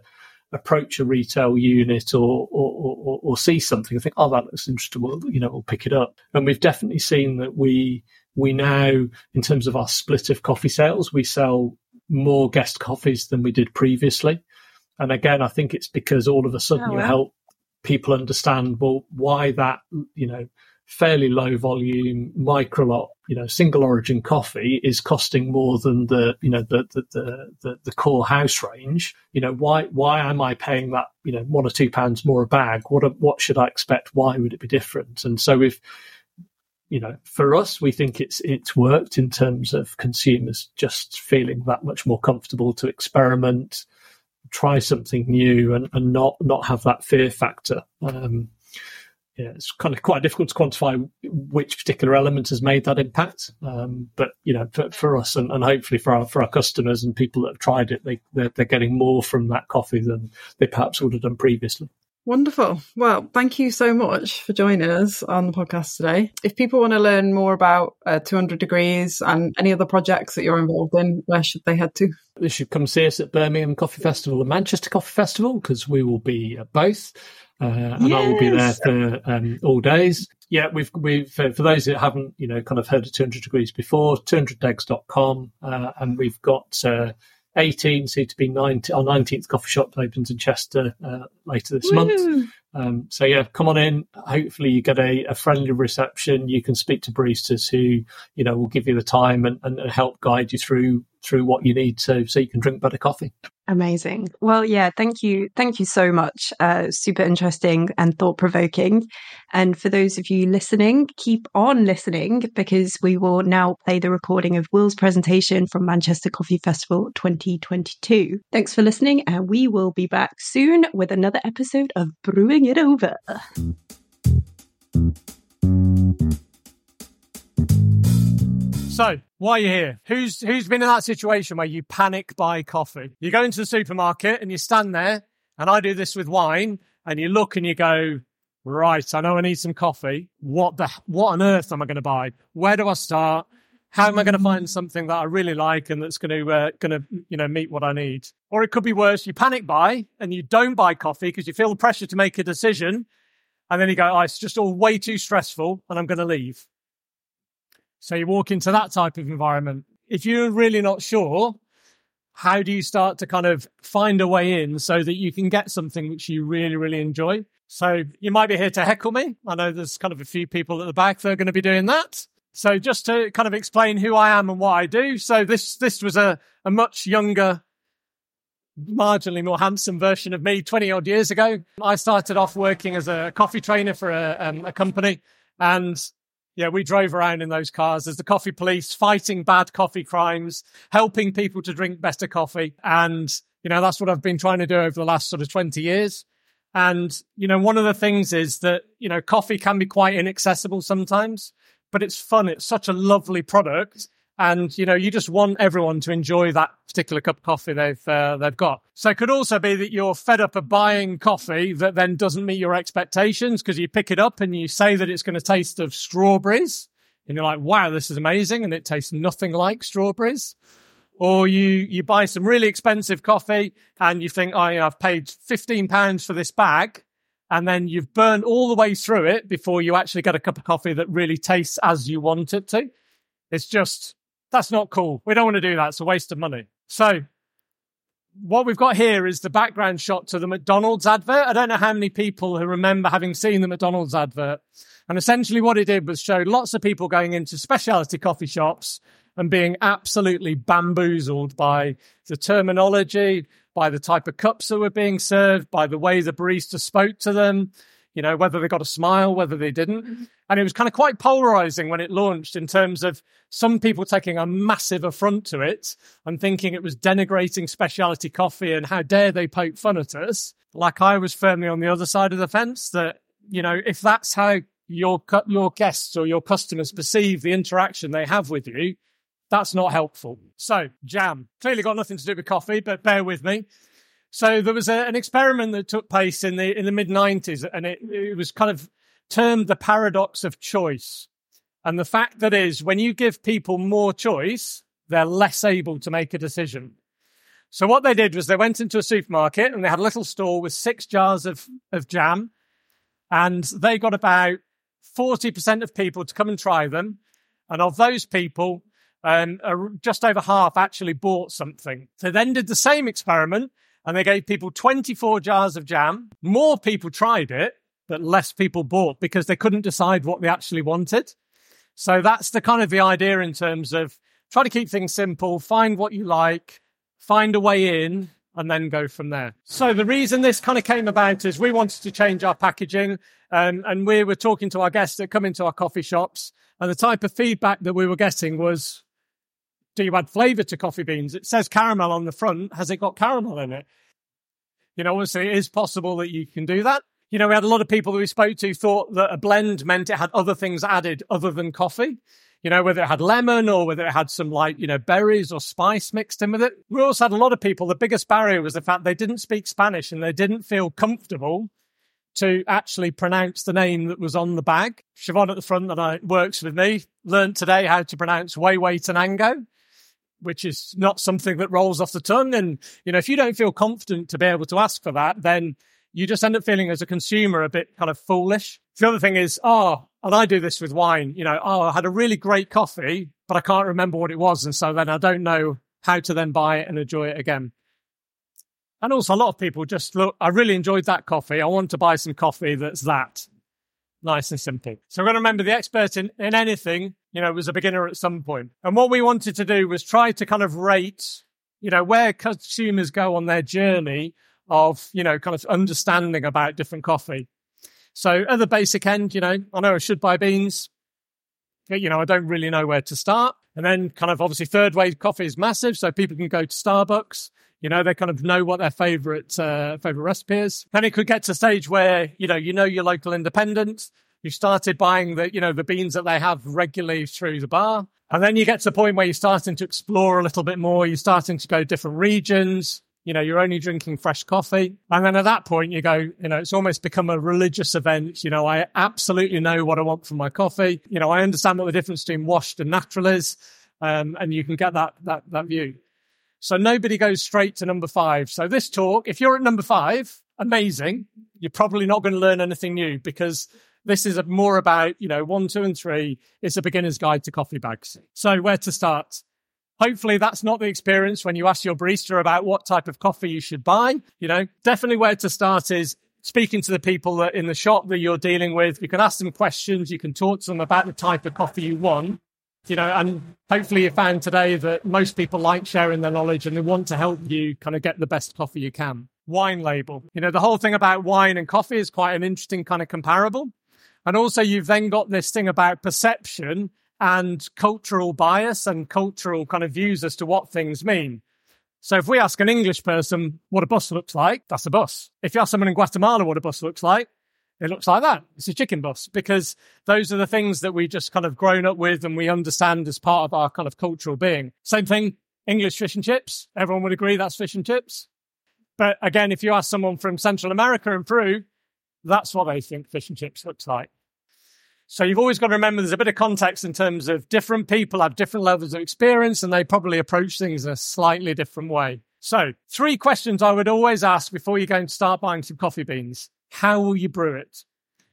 Speaker 3: approach a retail unit or, or, or, or see something and think, oh, that looks interesting. Well, you know, we'll pick it up. And we've definitely seen that we, we now, in terms of our split of coffee sales, we sell more guest coffees than we did previously. And again, I think it's because all of a sudden oh, you help people understand, well, why that, you know, fairly low volume micro lot, you know, single origin coffee is costing more than the, you know, the, the, the, the, core house range. You know, why, why am I paying that, you know, one or two pounds more a bag? What, what should I expect? Why would it be different? And so if, you know, for us, we think it's, it's worked in terms of consumers just feeling that much more comfortable to experiment, try something new and, and not, not have that fear factor. Um, yeah, it's kind of quite difficult to quantify which particular element has made that impact. Um, but you know, for, for us and, and, hopefully for our for our customers and people that have tried it, they they're, they're getting more from that coffee than they perhaps would have done previously.
Speaker 1: Wonderful. Well, thank you so much for joining us on the podcast today. If people want to learn more about uh, 200 Degrees and any other projects that you're involved in, where should they head to?
Speaker 3: They should come see us at Birmingham Coffee Festival and Manchester Coffee Festival because we will be at both uh, and yes. I will be there for um, all days. Yeah, we've we've for, for, those that haven't you know kind of heard of 200 degrees before, 200degs.com, uh, and we've got uh, 18, soon to be 19, our 19th coffee shop opens in Chester uh, later this Woo. month. Um, so yeah, come on in. Hopefully you get a, a, friendly reception. You can speak to baristas who, you know, will give you the time and, and help guide you through through what you need so so you can drink better coffee.
Speaker 2: Amazing. Well, yeah, thank you. Thank you so much. Uh, super interesting and thought provoking. And for those of you listening, keep on listening because we will now play the recording of Will's presentation from Manchester Coffee Festival 2022. Thanks for listening, and we will be back soon with another episode of Brewing It Over.
Speaker 4: So, why are you here? Who's who's been in that situation where you panic buy coffee? You go into the supermarket and you stand there, and I do this with wine, and you look and you go, right, I know I need some coffee. What the what on earth am I going to buy? Where do I start? How am I going to find something that I really like and that's going to uh, going to you know meet what I need? Or it could be worse. You panic buy and you don't buy coffee because you feel the pressure to make a decision, and then you go, oh, it's just all way too stressful, and I'm going to leave. So you walk into that type of environment. If you're really not sure, how do you start to kind of find a way in so that you can get something which you really, really enjoy? So you might be here to heckle me. I know there's kind of a few people at the back that are going to be doing that. So just to kind of explain who I am and what I do. So this, this was a, a much younger, marginally more handsome version of me 20 odd years ago. I started off working as a coffee trainer for a, um, a company and yeah, we drove around in those cars as the coffee police, fighting bad coffee crimes, helping people to drink better coffee. And, you know, that's what I've been trying to do over the last sort of 20 years. And, you know, one of the things is that, you know, coffee can be quite inaccessible sometimes, but it's fun. It's such a lovely product and you know you just want everyone to enjoy that particular cup of coffee they've uh, they've got. So it could also be that you're fed up of buying coffee that then doesn't meet your expectations because you pick it up and you say that it's going to taste of strawberries, and you're like, "Wow, this is amazing," and it tastes nothing like strawberries. Or you you buy some really expensive coffee and you think, "Oh, I've paid fifteen pounds for this bag." And then you've burned all the way through it before you actually get a cup of coffee that really tastes as you want it to. It's just that's not cool. We don't want to do that. It's a waste of money. So what we've got here is the background shot to the McDonald's advert. I don't know how many people who remember having seen the McDonald's advert. And essentially what it did was show lots of people going into specialty coffee shops and being absolutely bamboozled by the terminology, by the type of cups that were being served, by the way the barista spoke to them, you know, whether they got a smile, whether they didn't. Mm-hmm. And it was kind of quite polarizing when it launched in terms of some people taking a massive affront to it and thinking it was denigrating specialty coffee and how dare they poke fun at us. Like I was firmly on the other side of the fence that, you know, if that's how your, your guests or your customers perceive the interaction they have with you, that's not helpful. So, jam clearly got nothing to do with coffee, but bear with me. So there was a, an experiment that took place in the in the mid '90s, and it, it was kind of termed the paradox of choice. And the fact that is, when you give people more choice, they're less able to make a decision. So what they did was they went into a supermarket and they had a little store with six jars of, of jam, and they got about 40% of people to come and try them. And of those people, um, just over half actually bought something. They then did the same experiment and they gave people 24 jars of jam. More people tried it, but less people bought because they couldn't decide what they actually wanted. So that's the kind of the idea in terms of try to keep things simple, find what you like, find a way in, and then go from there. So the reason this kind of came about is we wanted to change our packaging, um, and we were talking to our guests that come into our coffee shops, and the type of feedback that we were getting was, do you add flavour to coffee beans? It says caramel on the front. Has it got caramel in it? You know, obviously it is possible that you can do that. You know, we had a lot of people that we spoke to thought that a blend meant it had other things added other than coffee. You know, whether it had lemon or whether it had some like, you know, berries or spice mixed in with it. We also had a lot of people, the biggest barrier was the fact they didn't speak Spanish and they didn't feel comfortable to actually pronounce the name that was on the bag. Siobhan at the front that I works with me learned today how to pronounce Huehuetenango which is not something that rolls off the tongue. And, you know, if you don't feel confident to be able to ask for that, then you just end up feeling as a consumer a bit kind of foolish. The other thing is, oh, and I do this with wine, you know, oh, I had a really great coffee, but I can't remember what it was. And so then I don't know how to then buy it and enjoy it again. And also a lot of people just look, I really enjoyed that coffee. I want to buy some coffee that's that. Nice and simple. So we're going to remember the expert in, in anything, you know, was a beginner at some point. And what we wanted to do was try to kind of rate, you know, where consumers go on their journey of, you know, kind of understanding about different coffee. So at the basic end, you know, I know I should buy beans. You know, I don't really know where to start. And then kind of obviously third wave coffee is massive. So people can go to Starbucks you know, they kind of know what their favorite uh, favorite recipe is. Then it could get to a stage where you know you know your local independent. You started buying the you know the beans that they have regularly through the bar, and then you get to the point where you're starting to explore a little bit more. You're starting to go different regions. You know, you're only drinking fresh coffee. And then at that point, you go, you know, it's almost become a religious event. You know, I absolutely know what I want from my coffee. You know, I understand what the difference between washed and natural is. Um, and you can get that, that, that view. So nobody goes straight to number five. So this talk, if you're at number five, amazing. You're probably not going to learn anything new because this is more about, you know, one, two, and three. It's a beginner's guide to coffee bags. So where to start? Hopefully that's not the experience when you ask your barista about what type of coffee you should buy. You know, definitely where to start is speaking to the people that in the shop that you're dealing with. You can ask them questions. You can talk to them about the type of coffee you want you know, and hopefully you found today that most people like sharing their knowledge and they want to help you kind of get the best coffee you can. Wine label. You know, the whole thing about wine and coffee is quite an interesting kind of comparable. And also you've then got this thing about perception and cultural bias and cultural kind of views as to what things mean. So if we ask an English person what a bus looks like, that's a bus. If you ask someone in Guatemala what a bus looks like, it looks like that. It's a chicken bus because those are the things that we just kind of grown up with and we understand as part of our kind of cultural being. Same thing, English fish and chips. Everyone would agree that's fish and chips. But again, if you ask someone from Central America and Peru, that's what they think fish and chips looks like. So you've always got to remember there's a bit of context in terms of different people have different levels of experience and they probably approach things in a slightly different way. So three questions I would always ask before you go and start buying some coffee beans. How will you brew it?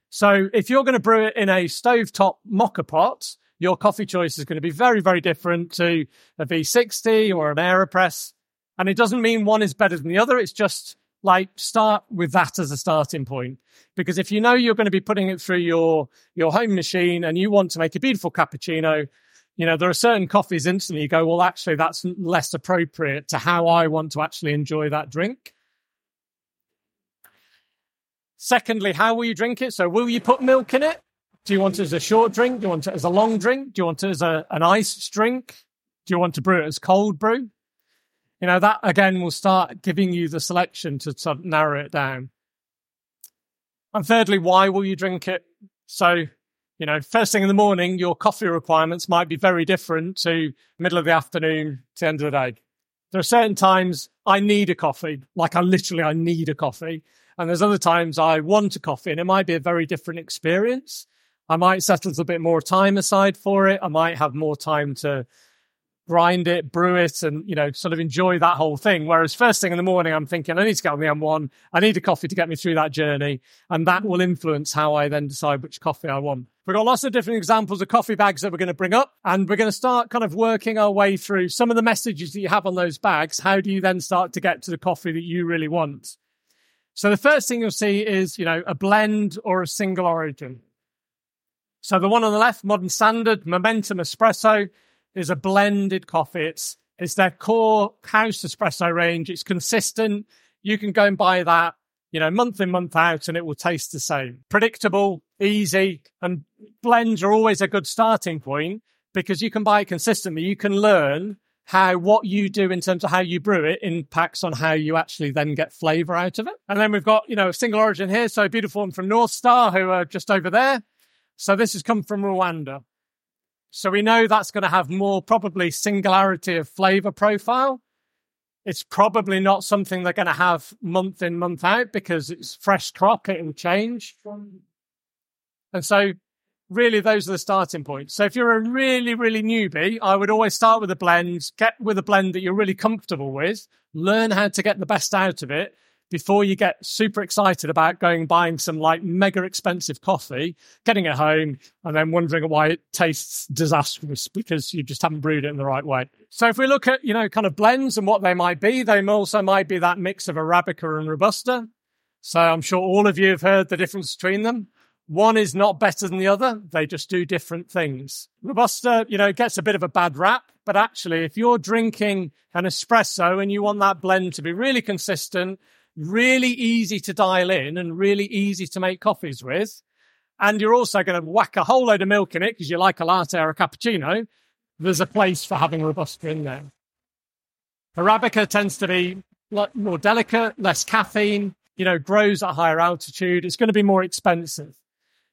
Speaker 4: So if you're going to brew it in a stovetop moka pot, your coffee choice is going to be very, very different to a V60 or an AeroPress. And it doesn't mean one is better than the other. It's just like start with that as a starting point. Because if you know you're going to be putting it through your, your home machine and you want to make a beautiful cappuccino,
Speaker 3: You know, there are certain coffees instantly you go, well, actually, that's less appropriate to how I want to actually enjoy that drink. Secondly, how will you drink it? So, will you put milk in it? Do you want it as a short drink? Do you want it as a long drink? Do you want it as a, an iced drink? Do you want to brew it as cold brew? You know, that again will start giving you the selection to sort of narrow it down. And thirdly, why will you drink it? So, you know, first thing in the morning, your coffee requirements might be very different to middle of the afternoon to end of the day. There are certain times I need a coffee, like I literally, I need a coffee. And there's other times I want a coffee and it might be a very different experience. I might set a little bit more time aside for it. I might have more time to grind it, brew it, and you know, sort of enjoy that whole thing. Whereas first thing in the morning, I'm thinking I need to get on the M1. I need a coffee to get me through that journey, and that will influence how I then decide which coffee I want. We've got lots of different examples of coffee bags that we're going to bring up, and we're going to start kind of working our way through some of the messages that you have on those bags. How do you then start to get to the coffee that you really want? So the first thing you'll see is, you know, a blend or a single origin. So the one on the left, Modern Standard Momentum Espresso, is a blended coffee. It's it's their core house espresso range. It's consistent. You can go and buy that, you know, month in, month out, and it will taste the same. Predictable, easy, and blends are always a good starting point because you can buy it consistently. You can learn how what you do in terms of how you brew it impacts on how you actually then get flavor out of it. And then we've got, you know, a single origin here. So beautiful one from North Star, who are just over there. So this has come from Rwanda. So we know that's going to have more probably singularity of flavor profile. It's probably not something they're going to have month in, month out because it's fresh crop, it will change. From and so really those are the starting points. So if you're a really, really newbie, I would always start with a blend, get with a blend that you're really comfortable with, learn how to get the best out of it before you get super excited about going buying some like mega expensive coffee, getting it home, and then wondering why it tastes disastrous because you just haven't brewed it in the right way. So if we look at, you know, kind of blends and what they might be, they also might be that mix of Arabica and Robusta. So I'm sure all of you have heard the difference between them. One is not better than the other. They just do different things. Robusta, you know, gets a bit of a bad rap, but actually, if you're drinking an espresso and you want that blend to be really consistent, really easy to dial in and really easy to make coffees with, and you're also going to whack a whole load of milk in it because you like a latte or a cappuccino, there's a place for having Robusta in there. Arabica tends to be more delicate, less caffeine, you know, grows at higher altitude. It's going to be more expensive.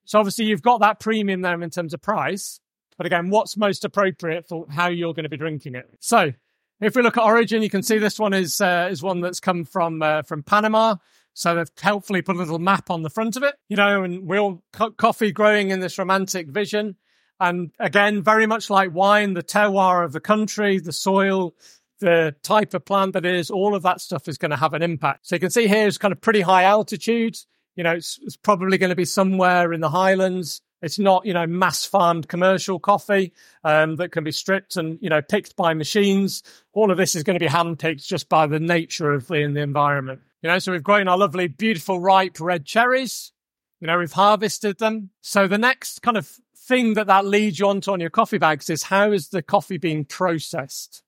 Speaker 3: So obviously you've got that premium there in terms of price. But again, what's most appropriate for how you're going to be drinking it? So if we look at origin, you can see this one is uh, is one that's come from uh, from Panama. So they've helpfully put a little map on the front of it, you know, and we're co- coffee growing in this romantic vision. And again, very much like wine, the terroir of the country, the soil, the type of plant that is, all of that stuff is going to have an impact. So you can see here is kind of pretty high altitude you know, it's, it's probably going to be somewhere in the Highlands. It's not, you know, mass farmed commercial coffee um, that can be stripped and, you know, picked by machines. All of this is going to be handpicked just by the nature of the, in the environment. You know, so we've grown our lovely, beautiful, ripe red cherries. You know, we've harvested them. So the next kind of thing that that leads you onto on your coffee bags is how is the coffee being processed?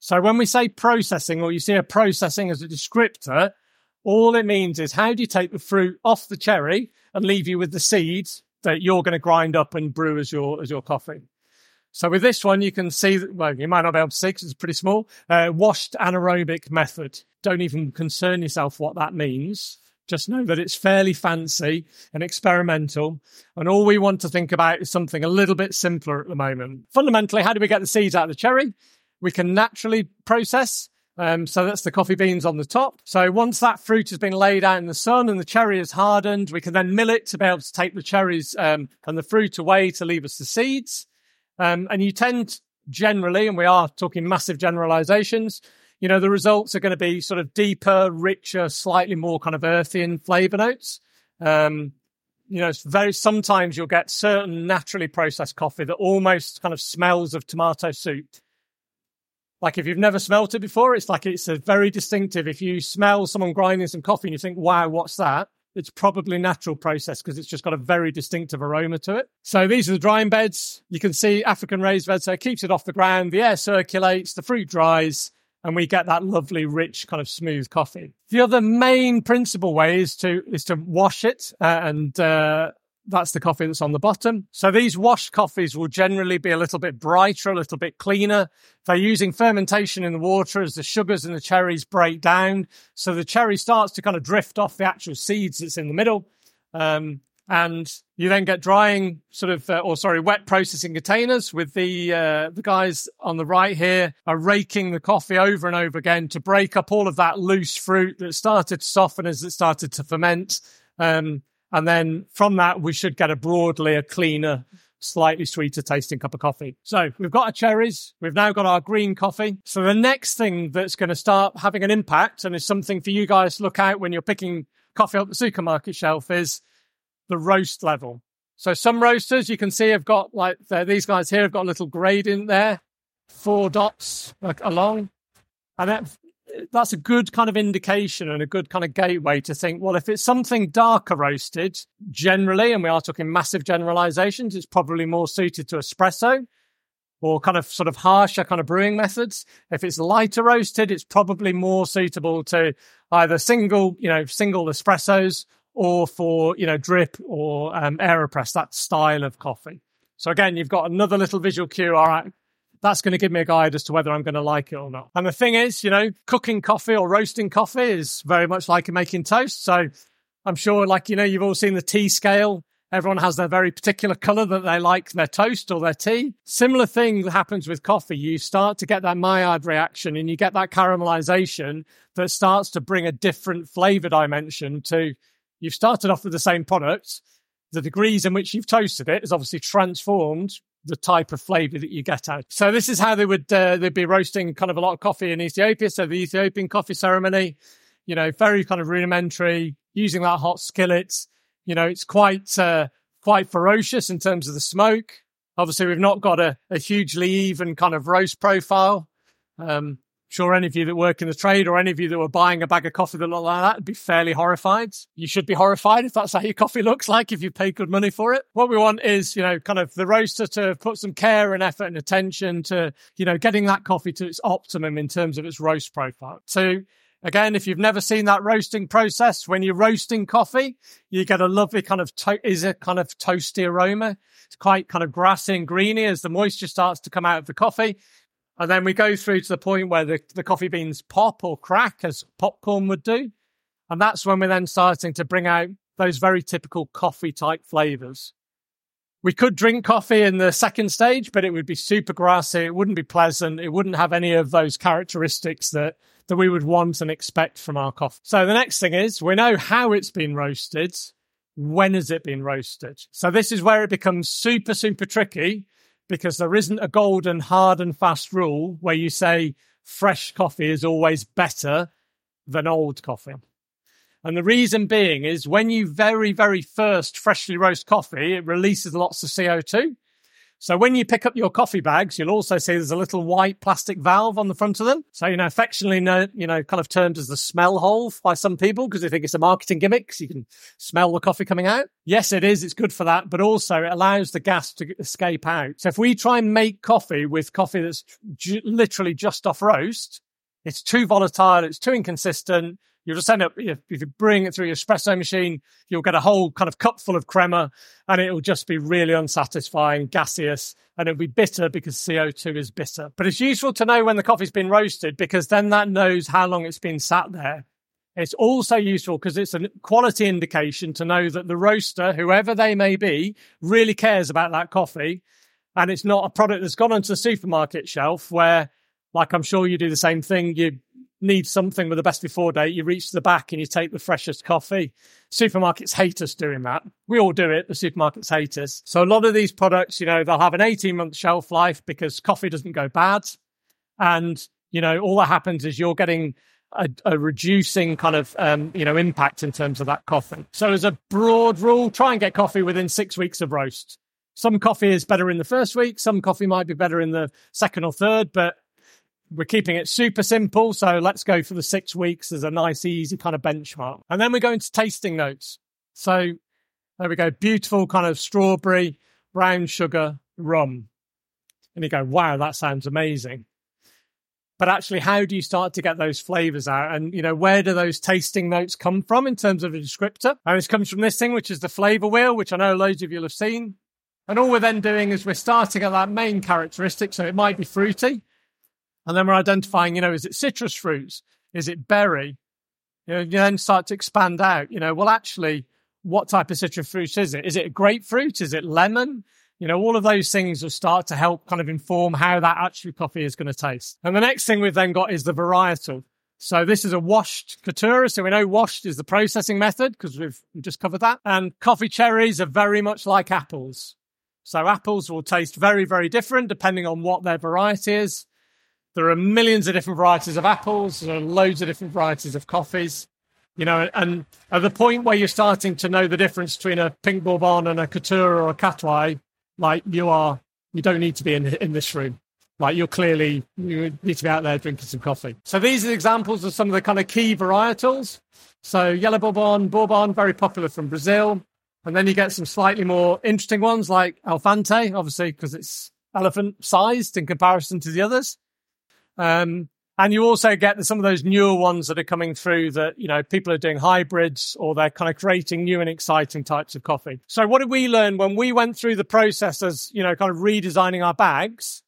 Speaker 3: So when we say processing or you see a processing as a descriptor, all it means is how do you take the fruit off the cherry and leave you with the seeds that you're going to grind up and brew as your as your coffee. So with this one, you can see that, well, you might not be able to see because it's pretty small, uh, washed anaerobic method. Don't even concern yourself what that means. Just know that it's fairly fancy and experimental. And all we want to think about is something a little bit simpler at the moment. Fundamentally, how do we get the seeds out of the cherry? We can naturally process um, so that's the coffee beans on the top. So once that fruit has been laid out in the sun and the cherry is hardened, we can then mill it to be able to take the cherries um, and the fruit away to leave us the seeds. Um, and you tend generally, and we are talking massive generalizations, you know, the results are going to be sort of deeper, richer, slightly more kind of earthy in flavor notes. Um, you know, it's very sometimes you'll get certain naturally processed coffee that almost kind of smells of tomato soup. Like if you've never smelt it before, it's like it's a very distinctive. If you smell someone grinding some coffee and you think, wow, what's that? it's probably natural process because it's just got a very distinctive aroma to it. So these are the drying beds. You can see African raised bed, so it keeps it off the ground. The air circulates, the fruit dries, and we get that lovely, rich, kind of smooth coffee. The other main principal way is to is to wash it uh, and uh, that's the coffee that's on the bottom. So these washed coffees will generally be a little bit brighter, a little bit cleaner. They're using fermentation in the water as the sugars and the cherries break down. So the cherry starts to kind of drift off the actual seeds that's in the middle. Um, and you then get drying sort of, uh, or sorry, wet processing containers with the, uh, the guys on the right here are raking the coffee over and over again to break up all of that loose fruit that started to soften as it started to ferment. Um, and then from that, we should get a broadly a cleaner, slightly sweeter tasting cup of coffee. So we've got our cherries. We've now got our green coffee. So the next thing that's going to start having an impact and is something for you guys to look out when you're picking coffee up the supermarket shelf is the roast level. So some roasters you can see have got like these guys here have got a little gradient there, four dots like, along. And that that's a good kind of indication and a good kind of gateway to think, well, if it's something darker roasted, generally, and we are talking massive generalizations, it's probably more suited to espresso or kind of sort of harsher kind of brewing methods. If it's lighter roasted, it's probably more suitable to either single, you know, single espressos or for, you know, drip or um, AeroPress, that style of coffee. So again, you've got another little visual cue. All right, that's going to give me a guide as to whether I'm going to like it or not. And the thing is, you know, cooking coffee or roasting coffee is very much like making toast. So I'm sure, like, you know, you've all seen the tea scale. Everyone has their very particular color that they like their toast or their tea. Similar thing happens with coffee. You start to get that Maillard reaction and you get that caramelization that starts to bring a different flavor dimension to you've started off with the same product. The degrees in which you've toasted it is obviously transformed the type of flavor that you get out. So this is how they would uh, they'd be roasting kind of a lot of coffee in Ethiopia. So the Ethiopian coffee ceremony, you know, very kind of rudimentary, using that hot skillet. You know, it's quite uh, quite ferocious in terms of the smoke. Obviously, we've not got a, a hugely even kind of roast profile. Um, sure any of you that work in the trade or any of you that were buying a bag of coffee that looked like that would be fairly horrified. You should be horrified if that's how your coffee looks like, if you pay good money for it. What we want is, you know, kind of the roaster to put some care and effort and attention to, you know, getting that coffee to its optimum in terms of its roast profile. So Again, if you've never seen that roasting process, when you're roasting coffee, you get a lovely kind of to- is a kind of toasty aroma. It's quite kind of grassy and greeny as the moisture starts to come out of the coffee. And then we go through to the point where the, the coffee beans pop or crack as popcorn would do. And that's when we're then starting to bring out those very typical coffee type flavors. We could drink coffee in the second stage, but it would be super grassy. It wouldn't be pleasant. It wouldn't have any of those characteristics that, that we would want and expect from our coffee. So the next thing is we know how it's been roasted. When has it been roasted? So this is where it becomes super, super tricky because there isn't a golden hard and fast rule where you say fresh coffee is always better than old coffee. And the reason being is when you very, very first freshly roast coffee, it releases lots of CO2. So when you pick up your coffee bags, you'll also see there's a little white plastic valve on the front of them. So, you know, affectionately, you know, kind of termed as the smell hole by some people because they think it's a marketing gimmick. So you can smell the coffee coming out. Yes, it is. It's good for that, but also it allows the gas to escape out. So if we try and make coffee with coffee that's literally just off roast, it's too volatile. It's too inconsistent. You'll just end up, if you bring it through your espresso machine, you'll get a whole kind of cup full of crema and it'll just be really unsatisfying, gaseous, and it'll be bitter because CO2 is bitter. But it's useful to know when the coffee's been roasted because then that knows how long it's been sat there. It's also useful because it's a quality indication to know that the roaster, whoever they may be, really cares about that coffee. And it's not a product that's gone onto the supermarket shelf where, like I'm sure you do the same thing, you need something with the best before date, you reach the back and you take the freshest coffee. Supermarkets hate us doing that. We all do it. The supermarkets hate us. So a lot of these products, you know, they'll have an 18 month shelf life because coffee doesn't go bad. And, you know, all that happens is you're getting a, a reducing kind of, um, you know, impact in terms of that coffee. So as a broad rule, try and get coffee within six weeks of roast. Some coffee is better in the first week. Some coffee might be better in the second or third, but we're keeping it super simple. So let's go for the six weeks as a nice, easy kind of benchmark. And then we go into tasting notes. So there we go. Beautiful kind of strawberry, brown sugar rum. And you go, wow, that sounds amazing. But actually, how do you start to get those flavors out? And, you know, where do those tasting notes come from in terms of a descriptor? And this comes from this thing, which is the flavor wheel, which I know loads of you have seen. And all we're then doing is we're starting at that main characteristic. So it might be fruity. And then we're identifying, you know, is it citrus fruits? Is it berry? You know, you then start to expand out, you know, well, actually, what type of citrus fruit is it? Is it grapefruit? Is it lemon? You know, all of those things will start to help kind of inform how that actual coffee is going to taste. And the next thing we've then got is the varietal. So this is a washed Caturra. So we know washed is the processing method because we've just covered that. And coffee cherries are very much like apples. So apples will taste very, very different depending on what their variety is. There are millions of different varieties of apples. There are loads of different varieties of coffees. You know, and at the point where you're starting to know the difference between a pink bourbon and a Caturra or a Catuai, like you are, you don't need to be in in this room. Like you're clearly you need to be out there drinking some coffee. So these are examples of some of the kind of key varietals. So yellow bourbon, bourbon, very popular from Brazil. And then you get some slightly more interesting ones like Alphante, obviously because it's elephant sized in comparison to the others. Um, and you also get some of those newer ones that are coming through that, you know, people are doing hybrids or they're kind of creating new and exciting types of coffee. So what did we learn when we went through the process as, you know, kind of redesigning our bags?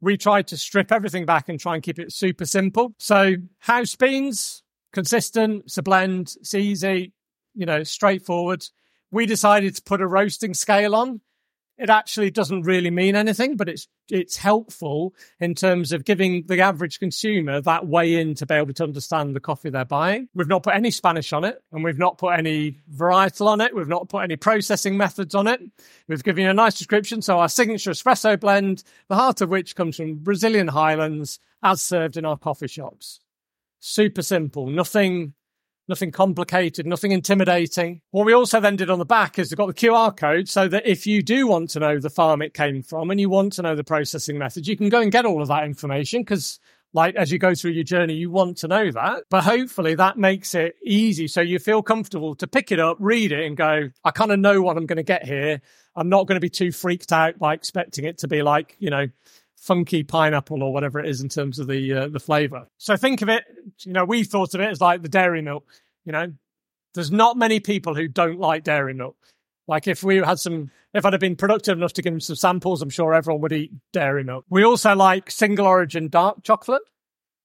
Speaker 3: We tried to strip everything back and try and keep it super simple. So house beans, consistent, it's a blend, it's easy, you know, straightforward. We decided to put a roasting scale on it actually doesn't really mean anything, but it's it's helpful in terms of giving the average consumer that way in to be able to understand the coffee they're buying. We've not put any Spanish on it, and we've not put any varietal on it. We've not put any processing methods on it. We've given you a nice description. So our signature espresso blend, the heart of which comes from Brazilian highlands, as served in our coffee shops. Super simple, nothing nothing complicated, nothing intimidating. What we also then did on the back is we've got the QR code so that if you do want to know the farm it came from and you want to know the processing method, you can go and get all of that information because like as you go through your journey, you want to know that. But hopefully that makes it easy so you feel comfortable to pick it up, read it and go, I kind of know what I'm going to get here. I'm not going to be too freaked out by expecting it to be like, you know, funky pineapple or whatever it is in terms of the uh, the flavor. So think of it, you know, we thought of it as like the dairy milk. You know, there's not many people who don't like dairy milk. Like if we had some, if I'd have been productive enough to give them some samples, I'm sure everyone would eat dairy milk. We also like single origin dark chocolate.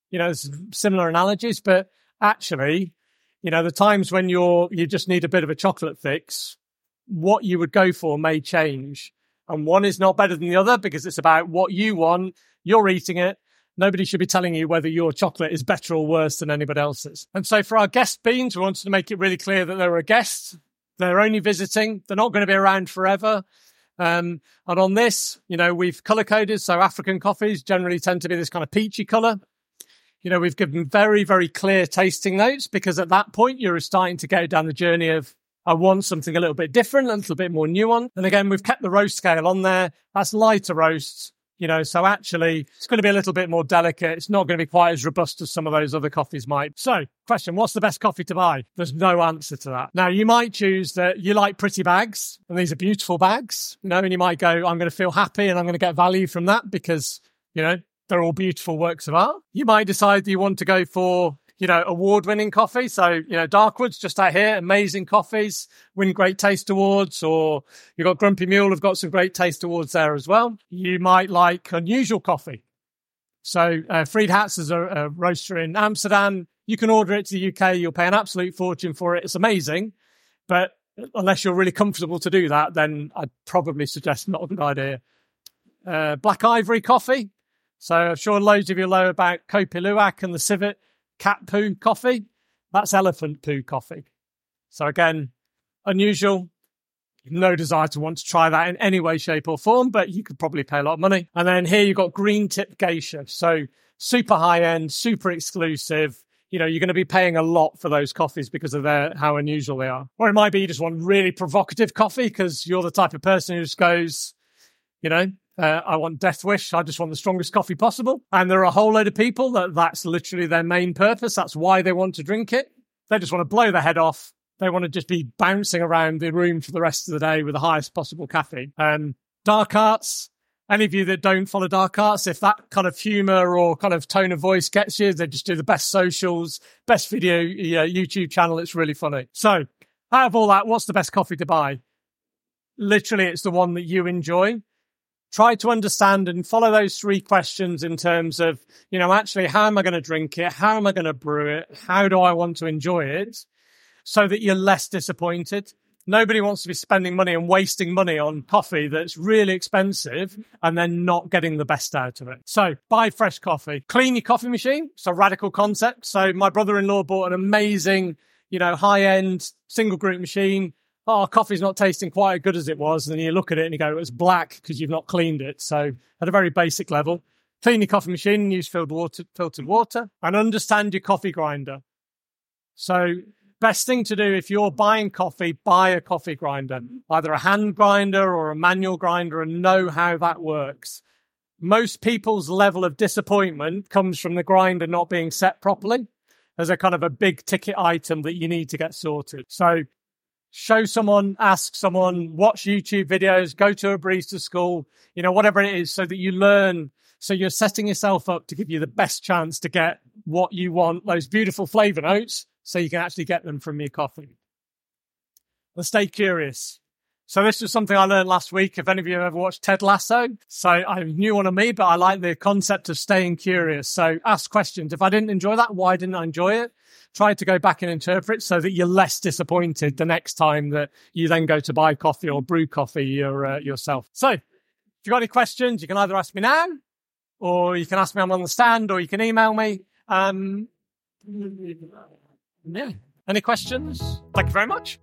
Speaker 3: You know, similar analogies, but actually, you know, the times when you're you just need a bit of a chocolate fix, what you would go for may change and one is not better than the other because it's about what you want. You're eating it. Nobody should be telling you whether your chocolate is better or worse than anybody else's. And so for our guest beans, we wanted to make it really clear that they're a guest. They're only visiting. They're not going to be around forever. Um, and on this, you know, we've color coded. So African coffees generally tend to be this kind of peachy color. You know, we've given very, very clear tasting notes because at that point you're starting to go down the journey of I want something a little bit different, a little bit more nuanced. And again, we've kept the roast scale on there. That's lighter roasts, you know, so actually it's going to be a little bit more delicate. It's not going to be quite as robust as some of those other coffees might. So question, what's the best coffee to buy? There's no answer to that. Now you might choose that you like pretty bags and these are beautiful bags, you know, and you might go, I'm going to feel happy and I'm going to get value from that because, you know, they're all beautiful works of art. You might decide that you want to go for you know, award winning coffee. So, you know, Darkwoods just out here, amazing coffees, win great taste awards, or you've got Grumpy Mule have got some great taste awards there as well. You might like unusual coffee. So, uh, Friedhats is a, a roaster in Amsterdam. You can order it to the UK. You'll pay an absolute fortune for it. It's amazing. But unless you're really comfortable to do that, then I'd probably suggest not a good idea. Uh, Black Ivory coffee. So I'm sure loads of you know about Kopi Luwak and the civet cat poo coffee. That's elephant poo coffee. So again, unusual. No desire to want to try that in any way, shape, or form, but you could probably pay a lot of money. And then here you've got green tip geisha. So super high end, super exclusive. You know, you're going to be paying a lot for those coffees because of their how unusual they are. Or it might be you just want really provocative coffee because you're the type of person who just goes, you know, uh, I want Death Wish. I just want the strongest coffee possible. And there are a whole load of people that that's literally their main purpose. That's why they want to drink it. They just want to blow their head off. They want to just be bouncing around the room for the rest of the day with the highest possible caffeine. Um, dark arts, any of you that don't follow dark arts, if that kind of humor or kind of tone of voice gets you, they just do the best socials, best video yeah, YouTube channel. It's really funny. So out of all that, what's the best coffee to buy? Literally, it's the one that you enjoy. Try to understand and follow those three questions in terms of, you know, actually, how am I going to drink it? How am I going to brew it? How do I want to enjoy it? So that you're less disappointed. Nobody wants to be spending money and wasting money on coffee that's really expensive and then not getting the best out of it. So buy fresh coffee. Clean your coffee machine. It's a radical concept. So my brother-in-law bought an amazing, you know, high-end single group machine. Oh, coffee's not tasting quite as good as it was. And then you look at it and you go, it's black because you've not cleaned it. So at a very basic level, clean your coffee machine, use filtered water, filtered water and understand your coffee grinder. So best thing to do if you're buying coffee, buy a coffee grinder, either a hand grinder or a manual grinder, and know how that works. Most people's level of disappointment comes from the grinder not being set properly as a kind of a big ticket item that you need to get sorted. So show someone, ask someone, watch YouTube videos, go to a barista school, you know, whatever it is, so that you learn. So you're setting yourself up to give you the best chance to get what you want, those beautiful flavor notes, so you can actually get them from your coffee. Let's stay curious. So this was something I learned last week. If any of you have ever watched Ted Lasso, so I knew one of me, but I like the concept of staying curious. So ask questions. If I didn't enjoy that, why didn't I enjoy it? Try to go back and interpret so that you're less disappointed the next time that you then go to buy coffee or brew coffee your, uh, yourself. So if you've got any questions, you can either ask me now or you can ask me I'm on the stand or you can email me. Um, yeah. Any questions? Thank you very much.